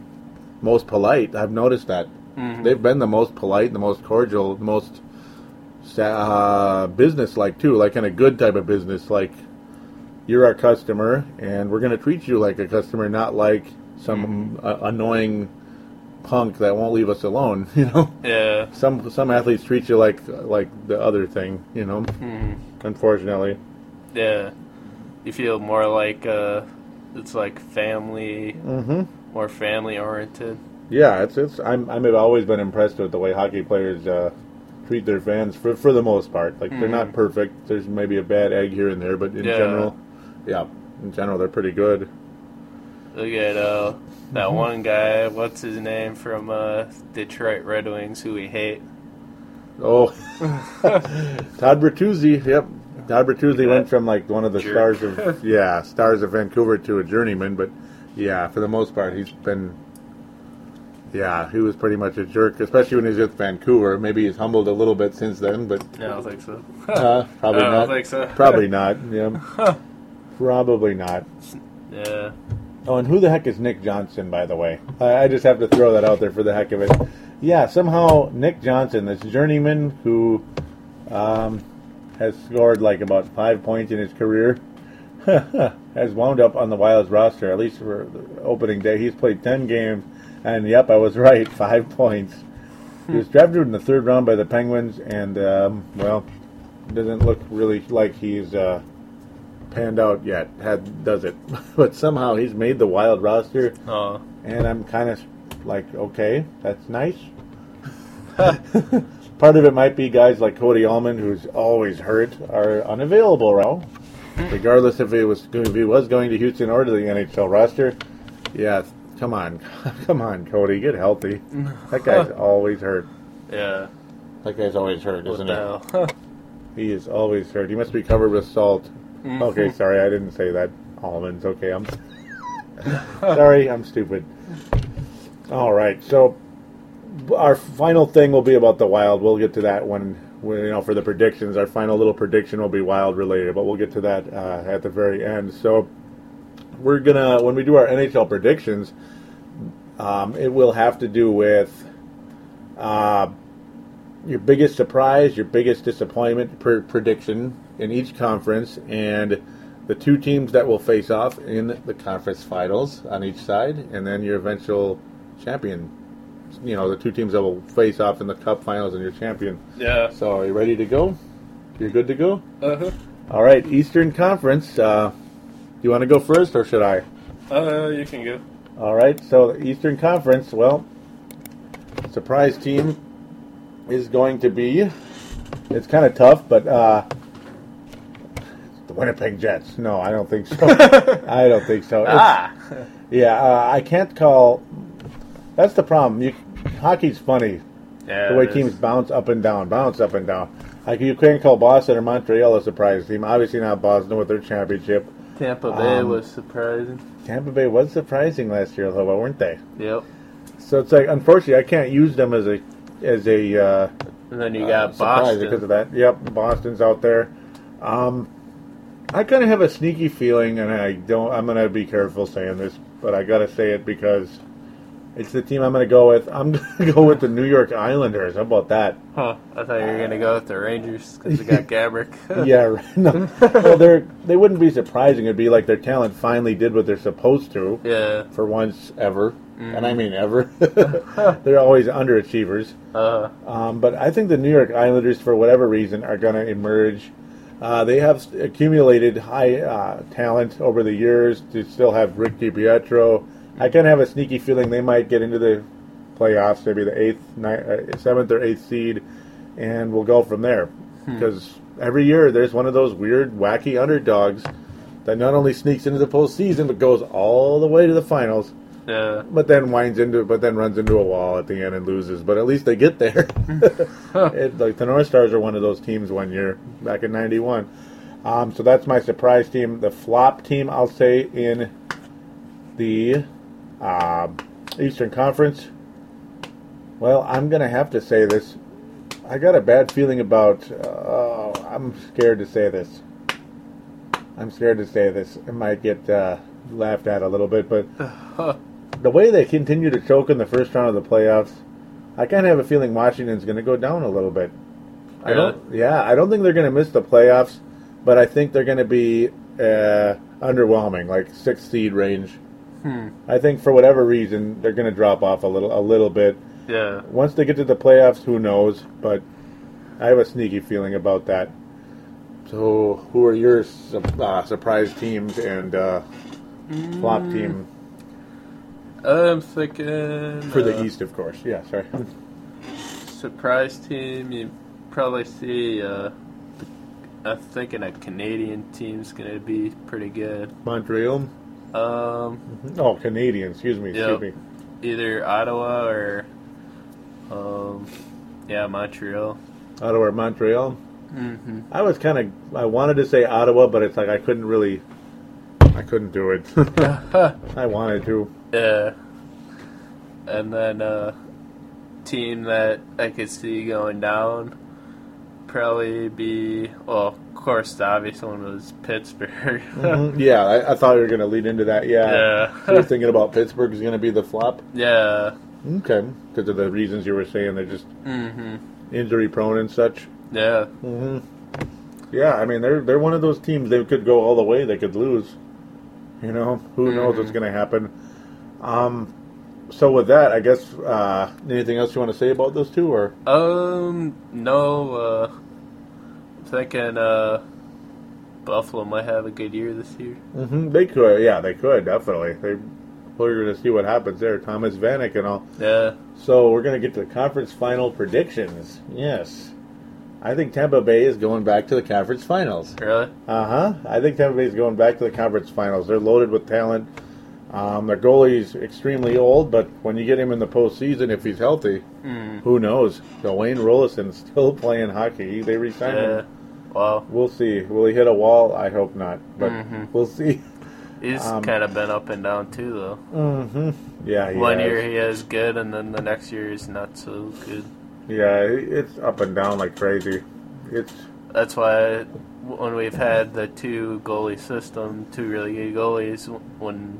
most polite. I've noticed that. They've been the most polite, the most cordial, the most uh, business like too, like in a good type of business. Like you're our customer, and we're going to treat you like a customer, not like some uh, annoying punk that won't leave us alone. (laughs) You know, Yeah, some some athletes treat you like like the other thing. You know, unfortunately. yeah. You feel more like uh, it's like family, Mm-hmm. more family oriented. Yeah, it's it's. I'm I'm have always been impressed with the way hockey players uh, treat their fans for for the most part. Like they're not perfect. There's maybe a bad egg here and there, but in Yeah. general, yeah, in general they're pretty good. Look at uh, that one guy. What's his name from uh, Detroit Red Wings, who we hate. Oh, (laughs) Todd Bertuzzi. Yep, Todd Bertuzzi went from like one of the Jerk. stars of (laughs) yeah stars of Vancouver to a journeyman, but yeah, for the most part he's been. Yeah, he was pretty much a jerk, especially when he's with Vancouver. Maybe he's humbled a little bit since then, but yeah, I don't think so. (laughs) uh, probably I don't not. think so. Probably not. Yeah, probably not. Yeah. Oh, and who the heck is Nick Johnson, by the way? I, I just have to throw that out there for the heck of it. Yeah, somehow Nick Johnson, this journeyman who um, has scored like about five points in his career, (laughs) has wound up on the Wild's roster, at least for the opening day. He's played 10 games, and yep, I was (laughs) right, five points. He was drafted in the third round by the Penguins, and, um, well, doesn't look really like he's uh, panned out yet. Had does it, (laughs) but somehow he's made the Wild roster, Oh, and I'm kind of like, okay, that's nice. (laughs) Part of it might be guys like Cody Almond, who's always hurt, are unavailable now. Regardless if he was if he was going to Houston or to the NHL roster. Yeah, come on, (laughs) come on, Cody, get healthy. That guy's always hurt. yeah. That guy's always hurt, isn't he? He is always hurt. He must be covered with salt. Okay, sorry, I didn't say that. Almonds. Okay, I'm (laughs) sorry. I'm stupid. All right, so our final thing will be about the Wild. We'll get to that when, when you know for the predictions. Our final little prediction will be Wild related, but we'll get to that uh, at the very end. So we're gonna when we do our NHL predictions, um, it will have to do with. Uh, your biggest surprise, your biggest disappointment per prediction in each conference, and the two teams that will face off in the conference finals on each side, and then your eventual champion. You know, the two teams that will face off in the cup finals and your champion. yeah. So, are you ready to go? You're good to go? Uh-huh. All right, Eastern Conference. Uh, do you want to go first, or should I? Uh, you can go. All right, so the Eastern Conference, well, surprise team is going to be. It's kind of tough, but uh, the Winnipeg Jets. No, I don't think so. (laughs) I don't think so. It's- Ah. yeah, uh, I can't call. That's the problem. You, hockey's funny. Yeah. The way it is. teams bounce up and down, bounce up and down. Like you can't call Boston or Montreal a surprise team. Obviously not Boston with their championship. Tampa Bay um, was surprising. Tampa Bay was surprising last year, though, weren't they? Yep. So it's like, unfortunately, I can't use them as a as a uh, And then you uh, got Boston. because of that. Yep, Boston's out there. Um, I kind of have a sneaky feeling, and I don't. I'm gonna be careful saying this, but I gotta say it because it's the team I'm gonna go with. I'm (laughs) gonna go with the New York Islanders. How about that? Huh. I thought you were gonna go with the Rangers because they got (laughs) Gaborik. (laughs) yeah, right. no. well, they're they wouldn't be surprising. It'd be like their talent finally did what they're supposed to Yeah. for once ever, and I mean ever. (laughs) they're always underachievers. Uh. Um, but I think the New York Islanders, for whatever reason, are going to emerge. Uh, they have accumulated high uh, talent over the years. To still have Rick DiPietro, I kind of have a sneaky feeling they might get into the playoffs, maybe the eighth, ni- uh, seventh, or eighth seed, and we'll go from there. Because every year there's one of those weird, wacky underdogs that not only sneaks into the postseason but goes all the way to the finals Yeah. but then winds into but then runs into a wall at the end and loses. But at least they get there. (laughs) it, like the North Stars are one of those teams one year back in '91. Um, so that's my surprise team. The flop team, I'll say, in the uh, Eastern Conference. Well, I'm gonna have to say this. I got a bad feeling about. Uh, I'm scared to say this. I'm scared to say this. It might get uh, laughed at a little bit, but (laughs) the way they continue to choke in the first round of the playoffs, I kind of have a feeling Washington's going to go down a little bit. I don't. Yeah, I don't think they're going to miss the playoffs, but I think they're going to be uh, underwhelming, like sixth seed range. Hmm. I think for whatever reason they're going to drop off a little, a little bit. Yeah. Once they get to the playoffs, who knows? But I have a sneaky feeling about that. So, who are your su- uh, surprise teams and uh, flop team I'm thinking for the uh, East, of course? Yeah, sorry. (laughs) surprise team. You probably see. Uh, I'm thinking a Canadian team's gonna be pretty good. Montreal. Um, Oh, Canadian. Excuse me. Yep. Excuse me. either Ottawa or, um, yeah, Montreal. Ottawa or Montreal. Mm-hmm. I was kind of. I wanted to say Ottawa, but it's like I couldn't really. I couldn't do it. (laughs) (laughs) I wanted to. Yeah. And then uh team that I could see going down probably be well, of course the obvious one was Pittsburgh. Mhm. (laughs) Yeah, I, I thought you were going to lead into that. Yeah. Yeah. So you're thinking about Pittsburgh is going to be the flop? yeah. Okay. Because of the reasons you were saying, they're just Mhm. injury prone and such. Yeah. hmm Yeah, I mean they're they're one of those teams. They could go all the way. They could lose. You know, who knows what's going to happen. Um. So with that, I guess uh, anything else you want to say about those two, or Um no uh thinking uh Buffalo might have a good year this year. Mm-hmm. They could, yeah, they could definitely. They, we're going to see what happens there. Thomas Vanek and all. Yeah. So we're going to get to the conference final predictions. Yes, I think Tampa Bay is going back to the conference finals. Really? Uh huh. I think Tampa Bay is going back to the conference finals. They're loaded with talent. Um, their goalie's extremely old, but when you get him in the postseason, if he's healthy, Mm. who knows? So Wayne Roloson's still (laughs) playing hockey. They re-signed Yeah. him. Wow. We'll see. Will he hit a wall? I hope not, but Mhm. we'll see. He's Um, kind of been up and down too, though. Mm-hmm. Yeah, One has. year he is good, and then the next year he's not so good. Yeah, it's up and down like crazy. It's That's why when we've had the two goalie system, two really good goalies, when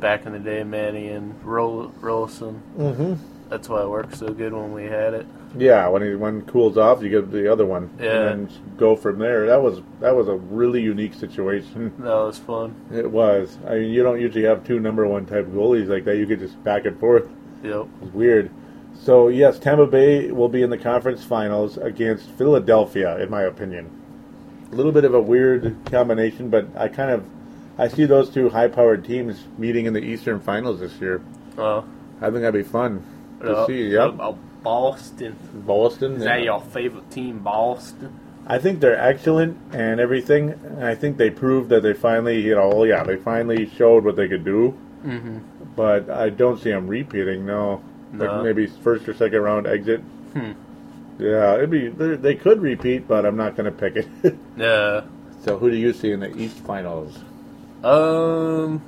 back in the day, Manny and Roll Roloson, mm-hmm. that's why it worked so good when we had it. yeah. When he one cools off, you get the other one, Yeah. and then go from there. That was that was a really unique situation. (laughs) That was fun. It was. I mean, you don't usually have two number one type goalies like that. You could just back and forth. Yep. It's weird. So yes, Tampa Bay will be in the conference finals against Philadelphia, in my opinion. A little bit of a weird combination, but I kind of I see those two high-powered teams meeting in the Eastern Finals this year. Well, I think that'd be fun to uh, see. Yep, Boston. Boston. Is that your favorite team, Boston? I think they're excellent and everything. And I think they proved that they finally, you know, yeah, they finally showed what they could do. Mm-hmm. But I don't see them repeating. No, No. like maybe first or second round exit. Hmm. Yeah, it'd be they could repeat, but I'm not going to pick it. (laughs) Yeah. so who do you see in the East Finals? Um,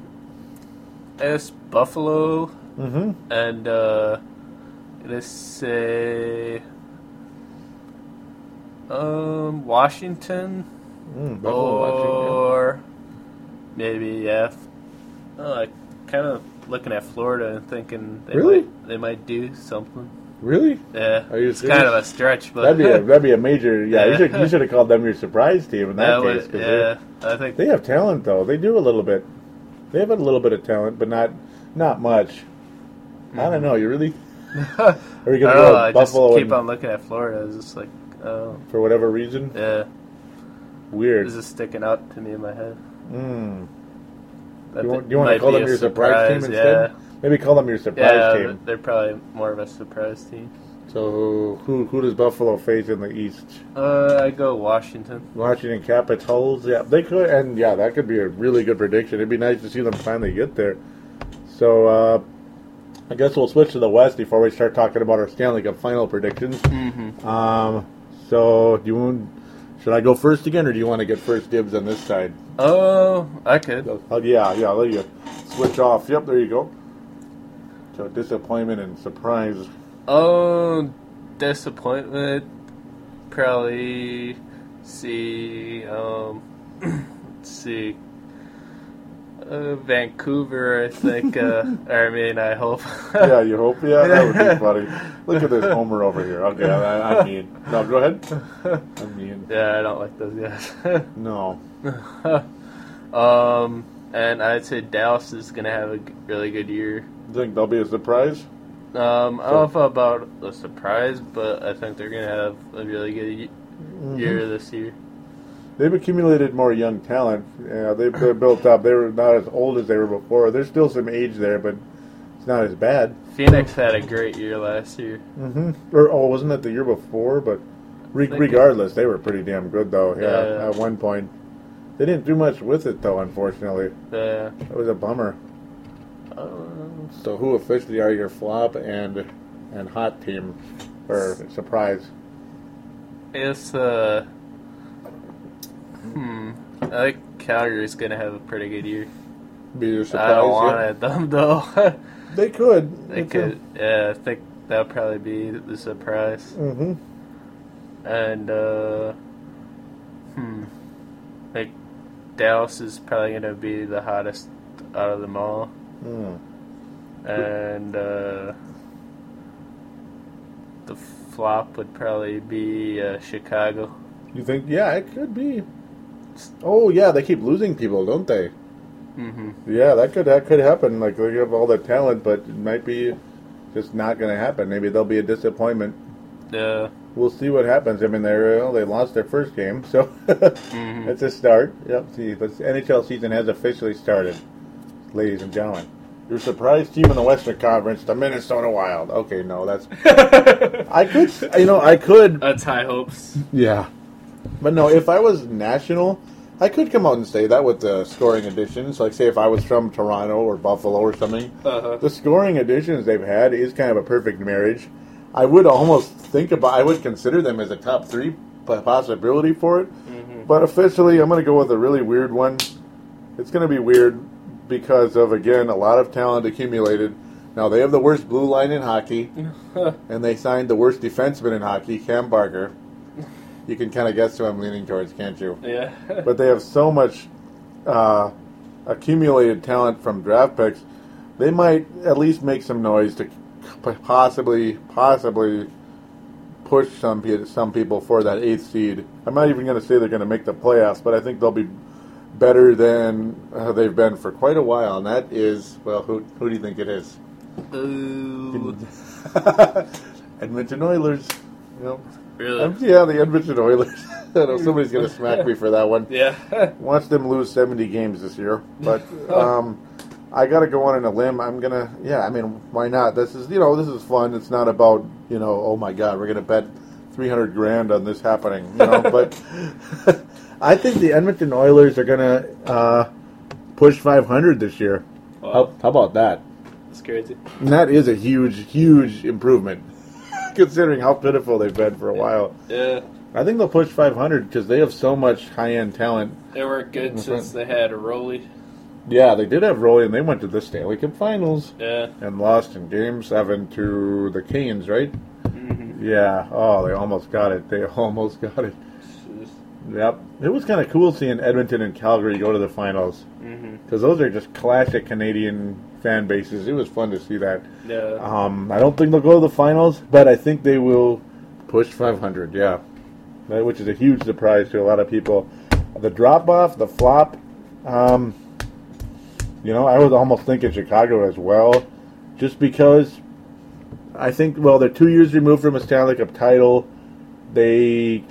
it's Buffalo Mm-hmm. and uh, let's say um Washington Mm, or maybe yeah. Oh, I kind of looking at Florida and thinking they Really? might they might do something. Really? Yeah, Are you it's serious? kind of a stretch, but That'd be a, that'd be a major. Yeah, you (laughs) should you should have called them your surprise team in that, that case. was yeah. I think They have talent though. They do a little bit. They have a little bit of talent, but not not much. I don't know. You really? (laughs) Are you gonna go I just keep on looking at Florida. It's just like, oh, for whatever reason? yeah, Weird. this is sticking out to me in my head. Mm. That You want, you want to call them your surprise, team Yeah, instead? Maybe call them your surprise yeah, team. they're probably more of a surprise team. So who who does Buffalo face in the East? Uh, I go Washington. Washington Capitals. Yeah, they could, and yeah, that could be a really good prediction. It'd be nice to see them finally get there. So uh, I guess we'll switch to the West before we start talking about our Stanley Cup final predictions. Mm-hmm. Um, so do you want? Should I go first again, or do you want to get first dibs on this side? Oh, I could. Oh yeah, yeah. Let you switch off. Yep, there you go. So disappointment and surprise. Oh, disappointment. Probably see. Um, (clears throat) let's see. Uh, Vancouver, I think. Uh, (laughs) I mean, I hope. yeah, you hope. Yeah, that would be (laughs) funny. Look at this Homer over here. Okay, I, I mean, no, go ahead. I mean, Yeah, I don't like those guys. (laughs) no. um, and I'd say Dallas is gonna have a really good year. You think they'll be a surprise? Um, I don't know if about a surprise, but I think they're gonna have a really good Mm-hmm. year this year. They've accumulated more young talent. Yeah, they, they're built up. They were not as old as they were before. There's still some age there, but it's not as bad. Phoenix had a great year last year. Mm-hmm. Or oh, wasn't it the year before? But re- regardless, they were pretty damn good though. Yeah, Yeah. at one point, they didn't do much with it though. Unfortunately, Uh, it was a bummer. Um, So, who officially are your flop and and hot team or surprise? it's uh, hmm. I think Calgary's gonna have a pretty good year. Be your surprise? I don't want it them (laughs) though. They could. they could. Yeah, I think that'll probably be the surprise. Mm-hmm. And uh, hmm, like Dallas is probably gonna be the hottest out of them all, Mm. and uh, the flop would probably be uh, Chicago. You think? Yeah, it could be. Oh yeah, they keep losing people, don't they? hmm Yeah, that could that could happen. Like they have all the talent, but it might be just not going to happen. Maybe they'll be a disappointment. Yeah, we'll see what happens. I mean, they well, they lost their first game, so (laughs) it's a start. Yep. See, the NHL season has officially started, ladies and gentlemen. Your surprise team in the Western Conference, the Minnesota Wild. Okay, no, that's (laughs) I could, you know, I could, That's high hopes. yeah, but no, if I was national, I could come out and say that with the scoring additions. Like, say, if I was from Toronto or Buffalo or something, Uh-huh. the scoring additions they've had is kind of a perfect marriage. I would almost think about, I would consider them as a top three possibility for it. But officially, I'm going to go with a really weird one. It's going to be weird because of, again, a lot of talent accumulated. Now, they have the worst blue line in hockey, (laughs) and they signed the worst defenseman in hockey, Cam Barker. You can kind of guess who I'm leaning towards, can't you? Yeah. (laughs) but they have so much uh, accumulated talent from draft picks. They might at least make some noise to possibly, possibly push some some people for that eighth seed. I'm not even going to say they're going to make the playoffs, but I think they'll be better than uh, they've been for quite a while. And that is, well, who who do you think it is? Ooh. (laughs) Edmonton Oilers. You know, Really? Um, yeah, the Edmonton Oilers. (laughs) I know somebody's going to smack me for that one. (laughs) Yeah. Watch them lose 70 games this year. But um, I got to go on in a limb. I'm going to, yeah, I mean, why not? This is, you know, this is fun. It's not about, you know, oh my God, we're going to bet 300 grand on this happening, you know. but I think the Edmonton Oilers are going to uh, push 500 this year. Wow. How, how about that? That's crazy. And that is a huge, huge improvement. (laughs) Considering how pitiful they've been for a while, Yeah. I think they'll push 500 because they have so much high-end talent. They weren't good That's since they had a Rolly. Yeah, they did have Rolly, and they went to the Stanley Cup Finals Yeah. and lost in Game Seven to the Canes, right? Mm-hmm. Yeah. Oh, they almost got it. They (laughs) almost got it. Yep. It was kind of cool seeing Edmonton and Calgary go to the finals Mm-hmm. because those are just classic Canadian fan bases. It was fun to see that. Yeah. Um, I don't think they'll go to the finals, but I think they will push 500. Yeah, which is a huge surprise to a lot of people. The drop off, the flop. Um, you know, I was almost thinking Chicago as well, just because I think. Well, they're two years removed from a Stanley Cup title. They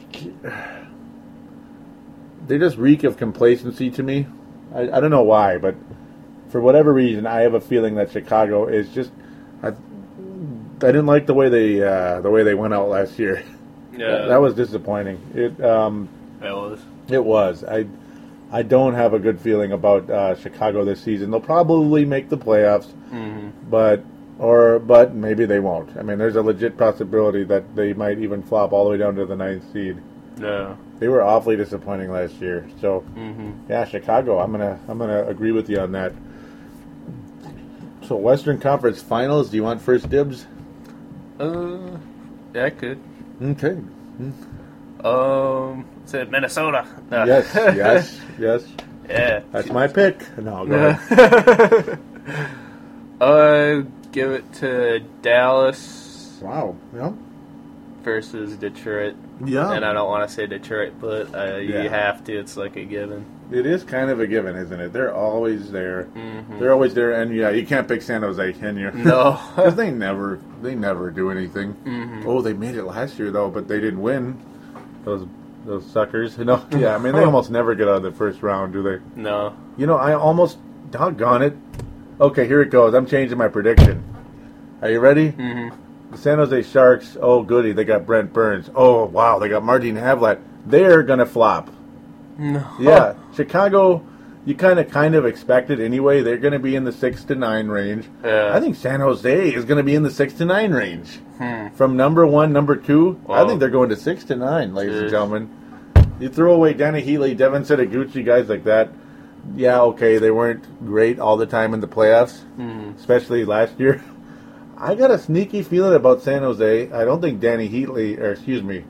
they just reek of complacency to me. I, I don't know why, but for whatever reason, I have a feeling that Chicago is just. I, I didn't like the way they uh, the way they went out last year. (laughs) yeah. that was disappointing. It um, it was. it was. I I don't have a good feeling about uh, Chicago this season. They'll probably make the playoffs, Mm-hmm. but or but maybe they won't. I mean, there's a legit possibility that they might even flop all the way down to the ninth seed. Yeah. They were awfully disappointing last year. So Mm-hmm. yeah, Chicago. I'm gonna I'm gonna agree with you on that. So Western Conference Finals. Do you want first dibs? Uh, yeah, I could. Okay. Um, said Minnesota. No. Yes. yes. (laughs) Yes. yeah. That's my pick. No, go ahead. (laughs) uh, give it to Dallas Wow. Yeah. Versus Detroit. Yeah. And I don't want to say Detroit, but uh, Yeah. you have to. It's like a given. It is kind of a given, isn't it? They're always there. Mhm. They're always there, and yeah, you can't pick San Jose, can you? No. (laughs) (laughs) because they never, they never do anything. Mhm. Oh, they made it last year though, but they didn't win. Those those suckers. (laughs) No, yeah, I mean they almost never get out of the first round, do they? No. You know, I almost doggone it. Okay, here it goes. I'm changing my prediction. Are you ready? Mm-hmm. The San Jose Sharks. Oh, goody, they got Brent Burns. Oh, wow, they got Martin Havlat. They're gonna flop. No. Yeah, Chicago. You kind of, kind of expect it anyway. They're going to be in the six to nine range. Yeah. I think San Jose is going to be in the six to nine range. Hmm. From number one, number two, I think they're going to six to nine, ladies and gentlemen. You throw away Dany Heatley, Devin Setoguchi, guys like that. Yeah, okay, they weren't great all the time in the playoffs, Mhm. especially last year. (laughs) I got a sneaky feeling about San Jose. I don't think Dany Heatley, or excuse me,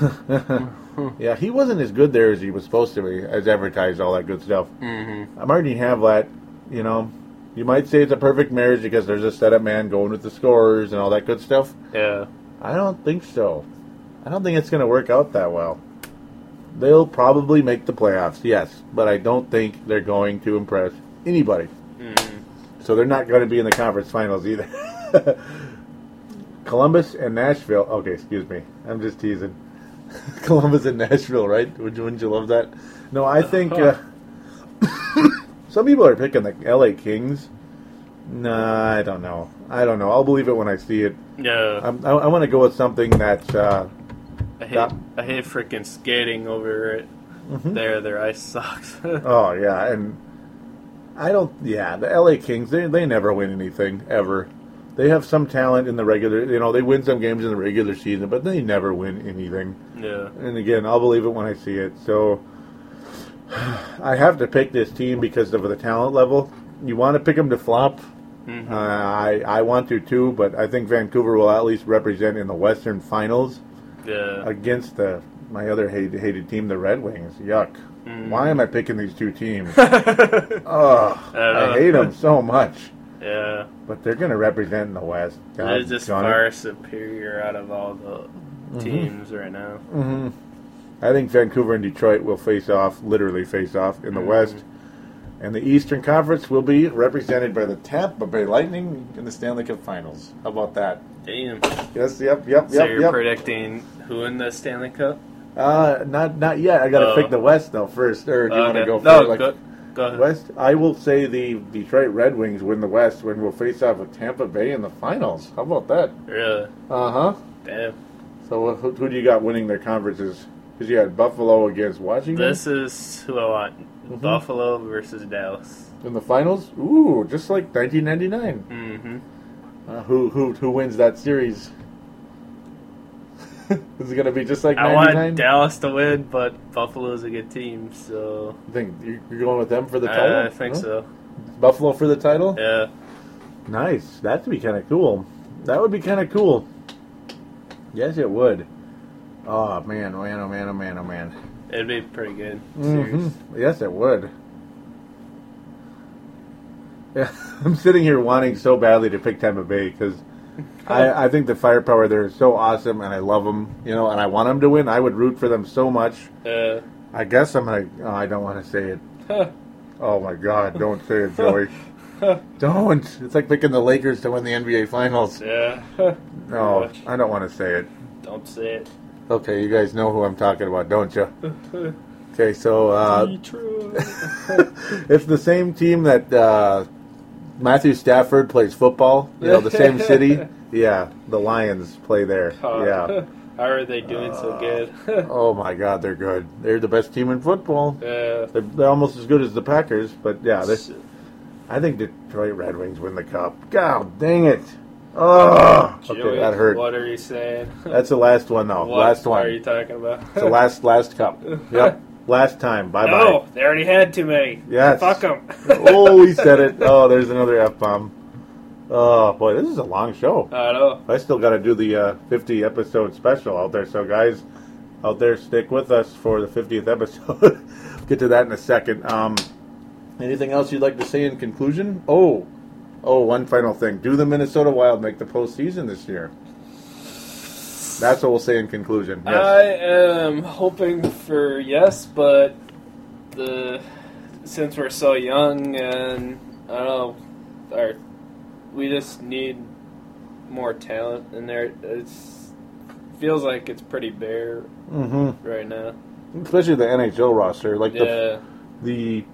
(laughs) yeah, he wasn't as good there as he was supposed to be, as advertised, all that good stuff. Mm-hmm. I'm already Havlat, you know, you might say it's a perfect marriage because there's a setup man going with the scorers and all that good stuff. Yeah. I don't think so. I don't think it's going to work out that well. They'll probably make the playoffs, yes, but I don't think they're going to impress anybody. Mm-hmm. So they're not going to be in the conference finals either. (laughs) (laughs) Columbus and Nashville. Okay, excuse me. I'm just teasing. (laughs) Columbus and Nashville, right? Would you, wouldn't you love that? No, I think uh, (coughs) some people are picking the LA Kings. Nah, I don't know. I don't know. I'll believe it when I see it. Yeah. I'm, I, I want to go with something that's uh, I hate that- I hate freaking skating over it. Mm-hmm. There, their ice sucks. (laughs) Oh yeah, and I don't. Yeah, the LA Kings they they never win anything ever. They have some talent in the regular. You know, they win some games in the regular season, but they never win anything. yeah. And again, I'll believe it when I see it. So (sighs) I have to pick this team because of the talent level. You want to pick them to flop. Mhm. Uh, I I want to too, but I think Vancouver will at least represent in the Western Finals Yeah. against the my other hated, hated team, the Red Wings. Yuck. Mm. Why am I picking these two teams? (laughs) oh, I. I hate them so much. Yeah. But they're going to represent in the West. They're just Johnny. far superior out of all the teams right now. Mhm. I think Vancouver and Detroit will face off, literally face off, in the Mhm. West. And the Eastern Conference will be represented by the Tampa Bay Lightning in the Stanley Cup Finals. How about that? Damn. Yes, yep, yep, so yep, you're yep. predicting who in the Stanley Cup? uh, not not yet. I got to Oh. pick the West though first. Or do you want to Okay. go first? no, like go, go ahead. West? I will say the Detroit Red Wings win the West when we'll face off with Tampa Bay in the finals. How about that? Really? Uh huh. Damn. So who, who do you got winning their conferences? Because you had Buffalo against Washington This is who I want. Mm-hmm. Buffalo versus Dallas. in the finals. Ooh, just like 1999. Mm-hmm. Uh, who who who wins that series? (laughs) Is it going to be just like I want Dallas to win, but Buffalo's a good team, so I think you're you're going with them for the title. I, I think Huh? so. Buffalo for the title. Yeah. Nice. That'd be kind of cool. That would be kind of cool. Yes, it would. Oh man, oh man, oh man, oh man, oh man. It'd be pretty good. hmm Yes, it would. Yeah, (laughs) I'm sitting here wanting so badly to pick Tampa Bay because (laughs) I, I think the firepower there is so awesome, and I love them. You know, and I want them to win. I would root for them so much. Uh, I guess I'm gonna. Oh, I don't want to say it. huh. Oh my God! Don't say it, (laughs) Joey. don't. It's like picking the Lakers to win the NBA Finals. yeah. No, I don't want to say it. Don't say it. Okay, you guys know who I'm talking about, don't you? Okay, so uh, it's (laughs) the same team that uh, Matthew Stafford plays football. You know, the same city. (laughs) Yeah, the Lions play there. Yeah. (laughs) How are they doing so good? (laughs) Oh my God, they're good. They're the best team in football. uh, They're, they're almost as good as the Packers, but yeah, they, I think Detroit Red Wings win the cup. God dang it! Oh, okay, that hurt. What are you saying? That's the last one though. what last are you talking about? It's the last last cup. Yep, last time. Bye bye. no, they already had too many. Yes. Fuck them. (laughs) oh, we said it. (laughs) Oh, there's another f bomb. Oh boy, this is a long show. I know. I still got to do the uh, 50 episode special out there. So guys, out there, stick with us for the 50th episode. (laughs) Get to that in a second. Um, anything else you'd like to say in conclusion? Oh, oh, one final thing. Do the Minnesota Wild make the postseason this year? That's what we'll say in conclusion. Yes. I am hoping for yes, but the since we're so young and I don't know, our we just need more talent in there. It's feels like it's pretty bare hmm right now. Especially the NHL roster, like Yeah, the the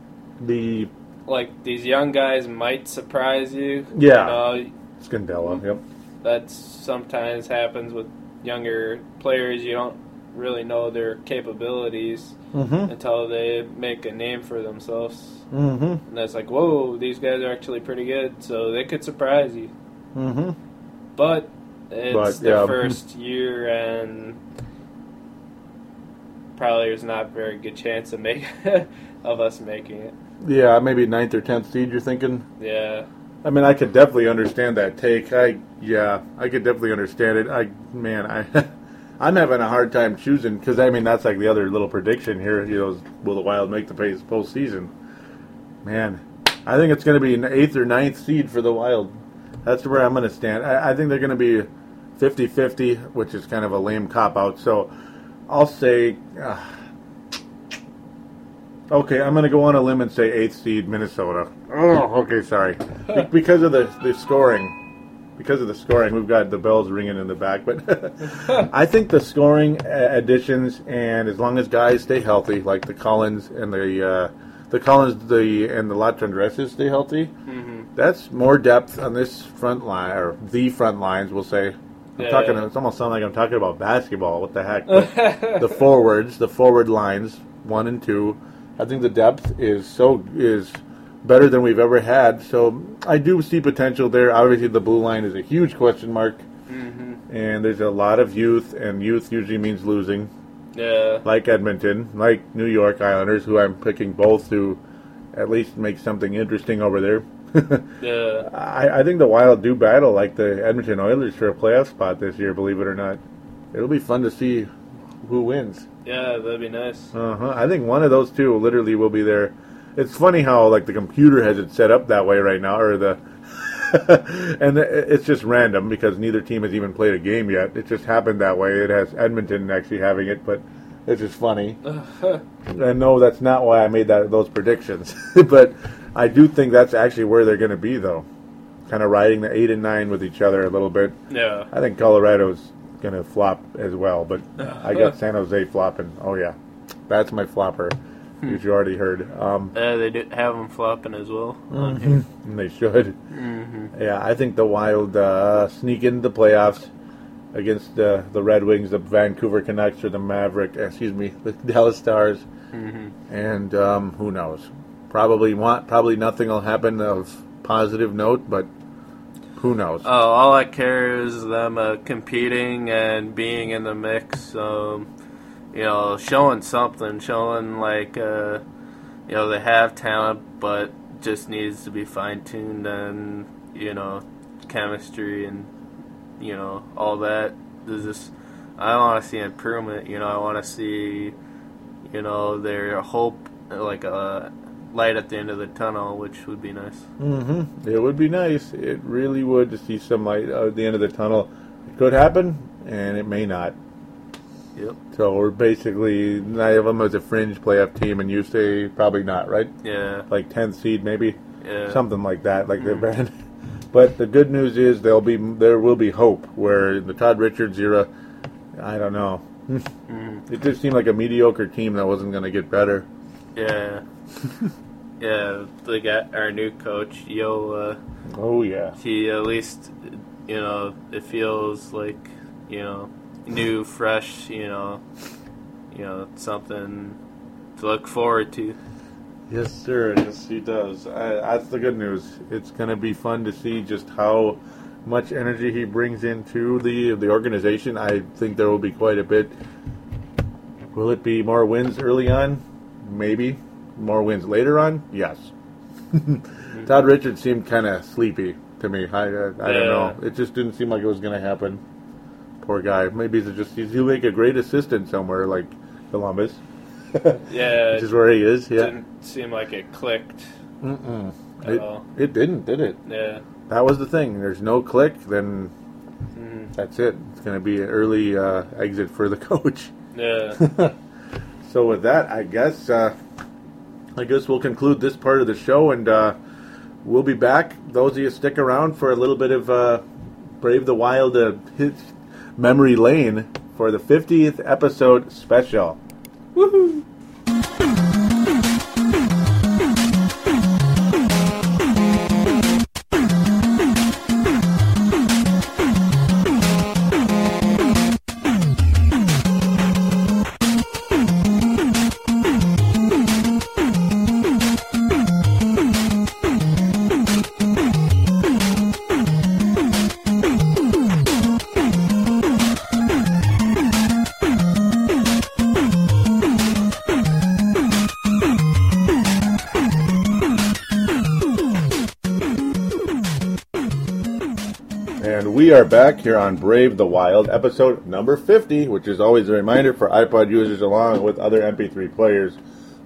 the like these young guys might surprise you. Yeah. you know, Scandella. Yep. that sometimes happens with younger players. You don't really know their capabilities Mm-hmm. until they make a name for themselves. Mm-hmm. And that's like, whoa, these guys are actually pretty good, so they could surprise you. Mm-hmm. But it's But, their yeah. first year, and probably there's not a very good chance of make (laughs) of us making it. Yeah, maybe ninth or tenth seed. You're thinking? Yeah, I mean, I could definitely understand that take. I yeah, I could definitely understand it. I man, I (laughs) I'm having a hard time choosing because I mean that's like the other little prediction here. You know, will the Wild make the postseason? Man, I think it's going to be an eighth or ninth seed for the Wild. That's where I'm going to stand. I, I think they're going to be 50-50, which is kind of a lame cop out. So I'll say. Uh, Okay, I'm going to go on a limb and say eighth seed Minnesota. Oh, okay, sorry. Be- because of the, the scoring. because of the scoring, we've got the bells ringing in the back. But (laughs) I think the scoring uh, additions, and as long as guys stay healthy, like the Cullens and the uh, the Cullens, the and the Latendresses stay healthy, Mm-hmm. that's more depth on this front line or the front lines. We'll say. I'm Yeah. talking. It's almost sound like I'm talking about basketball. What the heck? (laughs) The forwards, the forward lines, one and two. I think the depth is so is better than we've ever had. So I do see potential there. Obviously, the blue line is a huge question mark, Mm-hmm. and there's a lot of youth, and youth usually means losing. Yeah. Like Edmonton, like New York Islanders, who I'm picking both to at least make something interesting over there. (laughs) Yeah. I, I think the Wild do battle like the Edmonton Oilers for a playoff spot this year. Believe it or not, it'll be fun to see who wins. Yeah, that'd be nice. Uh huh. I think one of those two literally will be there. It's funny how like the computer has it set up that way right now, or the (laughs) and it's just random because neither team has even played a game yet. It just happened that way. It has Edmonton actually having it, but it's just funny. (laughs) And no, that's not why I made that those predictions. (laughs) but I do think that's actually where they're going to be, though. Kind of riding the eight and nine with each other a little bit. Yeah. I think Colorado's going to flop as well, but I got (laughs) San Jose flopping. Oh yeah, that's my flopper, Hmm. as you already heard. Um, Yeah, they do have them flopping as well. Mm-hmm. and they should. Mm-hmm. Yeah, I think the Wild uh, sneak into the playoffs against uh, the Red Wings, the Vancouver Canucks, or the Maverick. Excuse me, the (laughs) Dallas Stars. Mm-hmm. And um, who knows? Probably want. Probably nothing will happen of positive note, but who knows? Oh, all I care is them uh, competing and being in the mix. Um, you know, showing something, showing like uh, you know they have talent, but just needs to be fine tuned and you know chemistry and you know all that. There's just I want to see improvement. You know, I want to see you know their hope like a light at the end of the tunnel, which would be nice. Mm-hmm. It would be nice. It really would to see some light at the end of the tunnel. It could happen, and it may not. Yep. So we're basically nine of them as a fringe playoff team, and you say probably not, right? Yeah. Like 10th seed, maybe Yeah. something like that. Like they're bad. (laughs) But the good news is there'll be there will be hope. Where the Todd Richards era, I don't know. Mhm. (laughs) It just seemed like a mediocre team that wasn't going to get better. Yeah. (laughs) yeah, they got our new coach, Yeo. Uh, Oh yeah. he at least, you know, it feels like, you know, new, fresh, you know, you know, something to look forward to. Yes, sir. Yes, he does. I, that's the good news. It's going to be fun to see just how much energy he brings into the the organization. I think there will be quite a bit. Will it be more wins early on? Maybe. More wins later on? Yes. (laughs) Todd Richards seemed kind of sleepy to me. I, I, I don't know. It just didn't seem like it was going to happen. Poor guy. Maybe he's just he'll make a great assistant somewhere like Columbus, (laughs) Yeah, which is where he is. it Yeah. didn't seem like it clicked Mm-mm. at It, all. it didn't, did it? Yeah. That was the thing. There's no click, then Mhm. that's it. It's going to be an early uh, exit for the (laughs) coach. Yeah. So with that, I guess uh, I guess we'll conclude this part of the show, and uh, we'll be back. Those of you stick around for a little bit of uh, Brave the Wild uh, hit memory lane for the 50th episode special. And are back here on Brave the Wild, episode number 50, which is always a reminder for iPod users along with other MP3 players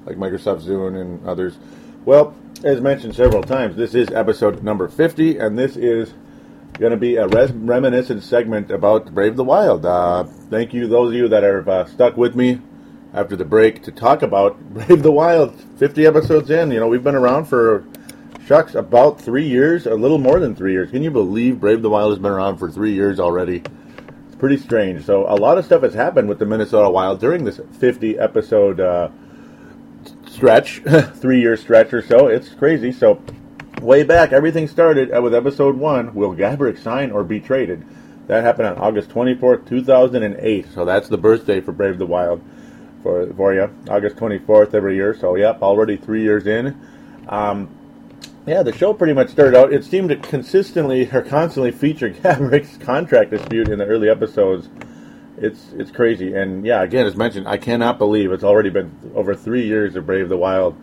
like Microsoft Zune and others. Well, as mentioned several times, this is episode number 50, and this is going to be a res- reminiscent segment about Brave the Wild. Uh, thank you, those of you that have uh, stuck with me after the break to talk about (laughs) Brave the Wild. 50 episodes in, you know, we've been around for shucks, about three years, a little more than three years. Can you believe Brave the Wild has been around for three years already? It's pretty strange. So a lot of stuff has happened with the Minnesota Wild during this 50 episode uh, stretch, (laughs) three year stretch or so. It's crazy. So way back, everything started with episode one: Will Gaborik sign or be traded? That happened on August 24th, 2008. So that's the birthday for Brave the Wild for for you. August 24th every year. So yep, already three years in. Um, yeah, the show pretty much started out. It seemed to consistently or constantly feature (laughs) Gaborik's contract dispute in the early episodes. It's it's crazy, and yeah, again, as mentioned, I cannot believe it's already been over three years of Brave the Wild.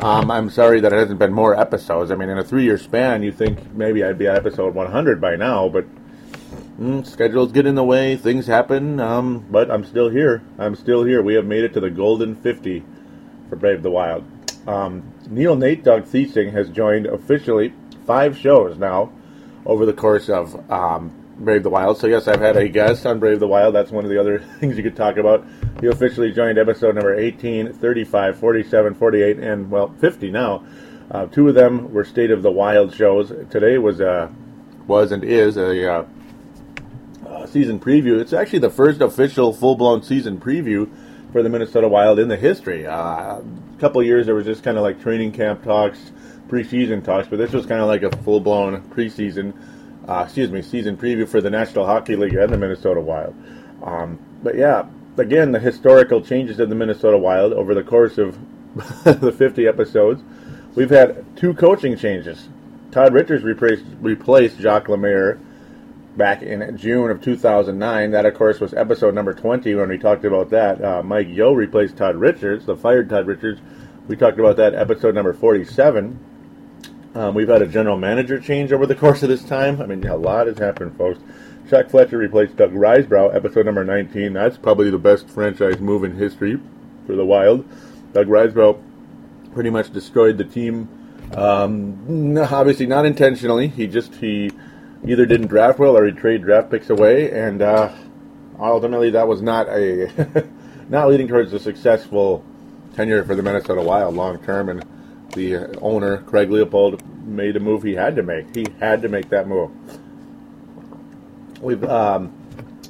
Um, I'm sorry that it hasn't been more episodes. I mean, in a three-year span, you think maybe I'd be at episode 100 by now, but Mm, schedules get in the way, things happen, um, but I'm still here. I'm still here. We have made it to the golden 50 for Brave the Wild. Um, Neil Nate Dog Thiesing has joined officially five shows now over the course of um, Brave the Wild. So, yes, I've had a guest on Brave the Wild. That's one of the other (laughs) things you could talk about. He officially joined episode number 18, 35, 47, 48, and, well, 50 now. Uh, two of them were State of the Wild shows. Today was, uh, was and is a uh, uh, season preview. It's actually the first official full blown season preview for the Minnesota Wild in the history. Uh, a couple years there was just kind of like training camp talks, preseason talks, but this was kind of like a full blown preseason, uh, excuse me, season preview for the National Hockey League and the Minnesota Wild. Um, but yeah, again, the historical changes in the Minnesota Wild over the course of (laughs) the 50 episodes. We've had two coaching changes. Todd Richards replaced, replaced Jacques Lemaire back in June of 2009. That, of course, was episode number 20 when we talked about that. Uh, Mike Yeo replaced Todd Richards, the fired Todd Richards. We talked about that episode number 47. Um, we've had a general manager change over the (laughs) course of this time. I mean, a lot has happened, folks. Chuck Fletcher replaced Doug Risebrough, episode number 19. That's probably the best franchise move in history for the Wild. Doug Risebrough pretty much destroyed the team. Um, obviously, not intentionally. He just he either didn't draft well or he traded draft picks away, and uh, ultimately that was not a (laughs) not leading towards a successful tenure for the Minnesota Wild long term. And the owner Craig Leipold made a move he had to make. He had to make that move. We've um,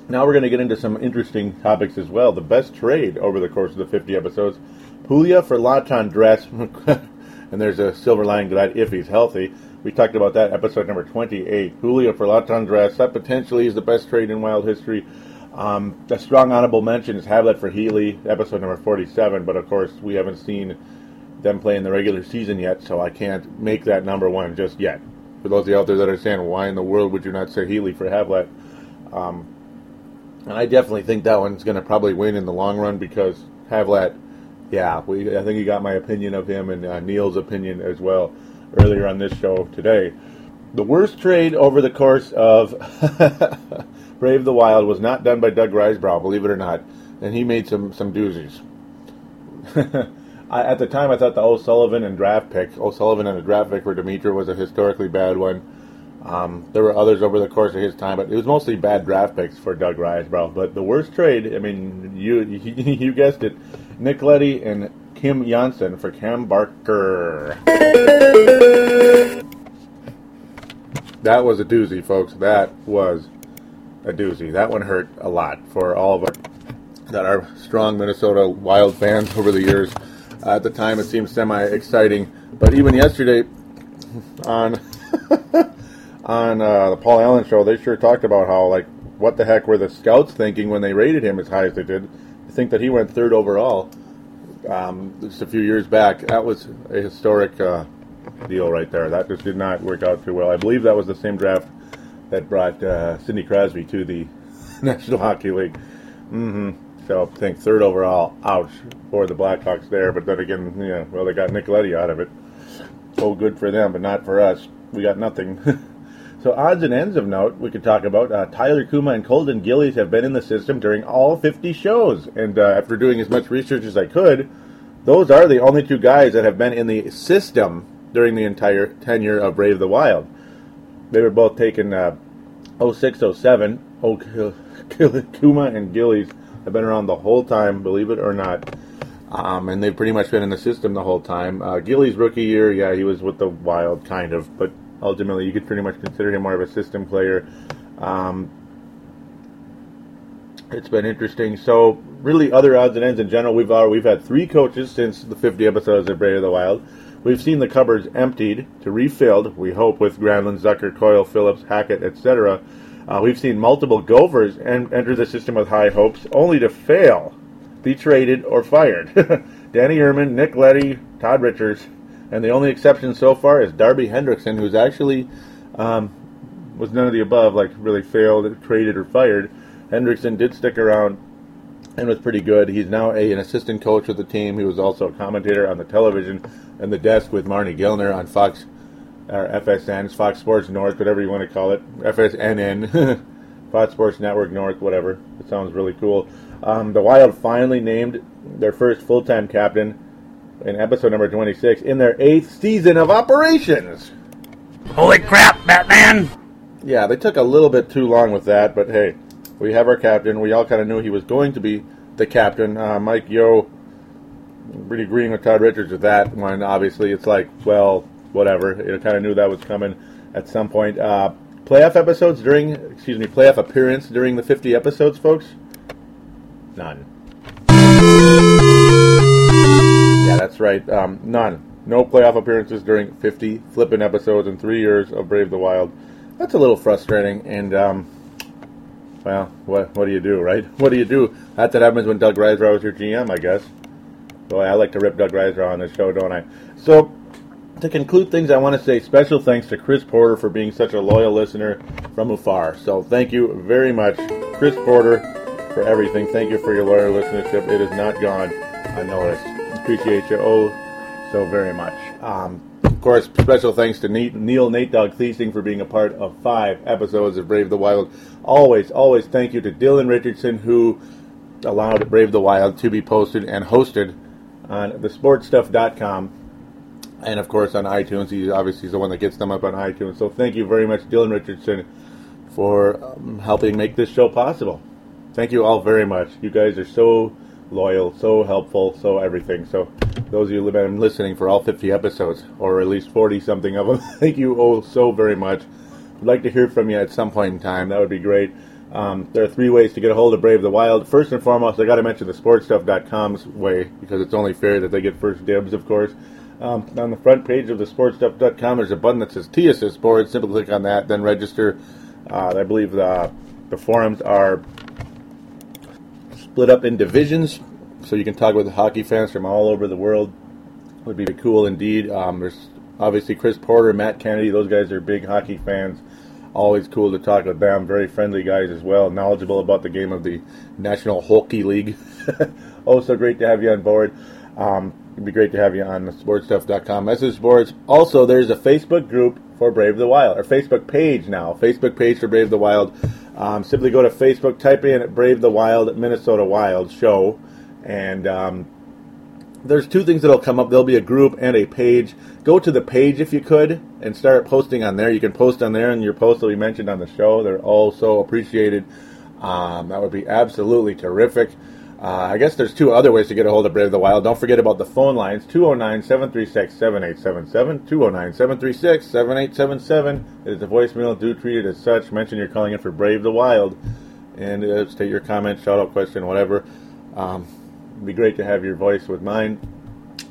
now we're going to get into some interesting topics as well. The best trade over the course of the 50 episodes: Pouliot for Latendresse, (laughs) and there's a silver lining to that if he's healthy. We talked about that episode number 28. Pouliot for Latendresse. That potentially is the best trade in wild history. Um, a strong honorable mention is Havlat for Heatley, episode number 47. But of course, we haven't seen them play in the regular season yet, so I can't make that number one just yet. For those of you out there that understand, why in the world would you not say Heatley for Havlat? Um, and I definitely think that one's going to probably win in the long run because Havlat, yeah, we, I think you got my opinion of him and uh, Neil's opinion as well earlier on this show today. The worst trade over the course of (laughs) Brave the Wild was not done by Doug Risebrough, believe it or not, and he made some some doozies. (laughs) I, at the time, I thought the O'Sullivan and draft pick, O'Sullivan and a draft pick for Demitra was a historically bad one. Um, there were others over the course of his time, but it was mostly bad draft picks for Doug Risebrough. But the worst trade, I mean, you (laughs) you guessed it, Nick Leddy and Kim Johnsson for Cam Barker. That was a doozy, folks. That was a doozy. That one hurt a lot for all of us that are strong Minnesota Wild fans over the years. Uh, at the time, it seemed semi exciting, but even yesterday on (laughs) on uh, the Paul Allen show, they sure talked about how like what the heck were the scouts thinking when they rated him as high as they did. I think that he went third overall um, just a few years back. That was a historic uh, deal right there. That just did not work out too well. I believe that was the same draft that brought uh, Sidney Crosby to the (laughs) National Hockey League. Mm-hmm. So I think third overall, ouch for the Blackhawks there. But then again, yeah, well they got Nick Leddy out of it. So good for them, but not for us. We got nothing. (laughs) So odds and ends of note we could talk about. Uh, Tyler Cuma and Colton Gillies have been in the system during all 50 shows, and uh, after doing as much research as I could, those are the only two guys that have been in the system during the entire tenure of Brave the Wild. They were both taken uh, 06, 07. Oh, (laughs) Cuma and Gillies have been around the whole time, believe it or not. Um, and they've pretty much been in the system the whole time. Uh, Gilly's rookie year, yeah, he was with the Wild, kind of, but ultimately you could pretty much consider him more of a system player. Um, it's been interesting. So, really, other odds and ends in general, we've uh, we've had three coaches since the 50 episodes of Brave of the Wild. We've seen the cupboards emptied to refilled. We hope with Granlund, Zucker, Coyle, Phillips, Hackett, etc. Uh, we've seen multiple Gophers en- enter the system with high hopes, only to fail, be traded or fired. (laughs) Danny Irmen, Nick Leddy, Todd Richards, and the only exception so far is Darby Hendrickson, who's actually um, was none of the above, like really failed, traded, or fired. Hendrickson did stick around and was pretty good. He's now a, an assistant coach with the team. He was also a commentator on the television and the desk with Marnie Gellner on Fox or FSN, Fox Sports North, whatever you want to call it, FSNN, (laughs) Fox Sports Network North, whatever. It sounds really cool. Um, the Wild finally named their first full-time captain in episode number 26 in their eighth season of operations. Holy crap, Batman! Yeah, they took a little bit too long with that, but hey, we have our captain. We all kind of knew he was going to be the captain. Uh, Mike Yeo, really agreeing with Todd Richards with that one. Obviously, it's like, well, whatever. You kind of knew that was coming at some point. Uh, playoff episodes during, excuse me, playoff appearance during the 50 episodes, folks? None. That's right. Um, none. No playoff appearances during 50 flipping episodes in three years of Brave the Wild. That's a little frustrating, and um, well, what what do you do, right? (laughs) What do you do? That's what happens when Doug Risebrough was your GM, I guess. Boy, I like to rip Doug Risebrough on this show, don't I? So, to conclude things, I want to say special thanks to Chris Porter for being such a loyal listener from afar. So, thank you very much, Chris Porter, for everything. Thank you for your loyal listenership. It has not gone unnoticed. Appreciate you oh so very much. Um, of course, special thanks to Neil Nate Dog Thiesing for being a part of five episodes of Brave the Wild. Always, always thank you to Dylan Richardson who allowed Brave the Wild to be posted and hosted on thesportstuff.com and of course on iTunes. He obviously the one that gets them up on iTunes. So thank you very much, Dylan Richardson, for um, helping make this show possible. Thank you all very much. You guys are so loyal, so helpful, so everything. So those of you who've been listening for all 50 episodes, or at least 40 something of them, (laughs) thank you all so very much. I'd like to hear from you at some point in time. That would be great. Um, there are three ways to get a hold of Brave the Wild. First and foremost, I got to mention the sportstuff.com's way because it's only fair that they get first dibs, of course. Um, on the front page of the sportstuff.com, there's a button that says TSS Sports. Simply click on that, then register. Uh, I believe the, the forums are split up in divisions, so you can talk with hockey fans from all over the world. Would be cool indeed. Um, there's obviously Chris Porter, Matt Kennedy; those guys are big hockey fans. Always cool to talk with them. Very friendly guys as well, knowledgeable about the game of the National Hockey League. (laughs) also great to have you on board. Um, it'd be great to have you on the sportstuff.com message boards. Also, there's a Facebook group for Brave the Wild, or Facebook page now. Facebook page for Brave the Wild. Um, simply go to Facebook, type in Brave the Wild, Minnesota Wild show, and um, there's two things that'll come up. There'll be a group and a page. Go to the page if you could and start posting on there. You can post on there, and your posts will be mentioned on the show. They're all so appreciated. Um, that would be absolutely terrific. Uh, I guess there's two other ways to get a hold of Brave the Wild. Don't forget about the phone lines 209 736 7877. 209 736 7877 is the voicemail. Do treat it as such. Mention you're calling in for Brave the Wild and uh, state your comment, shout out, question, whatever. Um, it'd be great to have your voice with mine.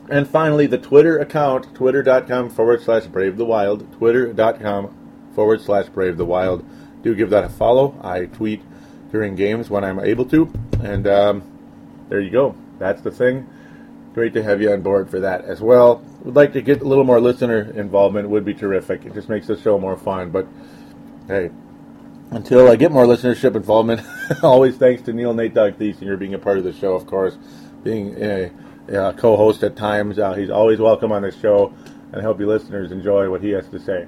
And finally, the Twitter account, twitter.com forward slash Brave the Wild. Twitter.com forward slash Brave the Wild. Do give that a follow. I tweet during games when I'm able to. And, um, there you go. That's the thing. Great to have you on board for that as well. Would like to get a little more listener involvement. Would be terrific. It just makes the show more fun. But hey, until I get more listenership involvement, (laughs) always thanks to Neil Nate Dog Thiesinger being a part of the show, of course, being a, a co-host at times. Uh, he's always welcome on the show, and I hope you listeners enjoy what he has to say.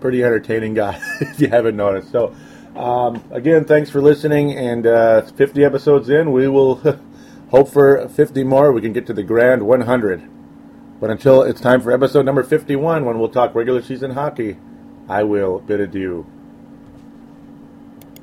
Pretty entertaining guy, (laughs) if you haven't noticed. So. Um, again, thanks for listening. And uh, 50 episodes in, we will (laughs) hope for 50 more. We can get to the grand 100. But until it's time for episode number 51, when we'll talk regular season hockey, I will bid adieu.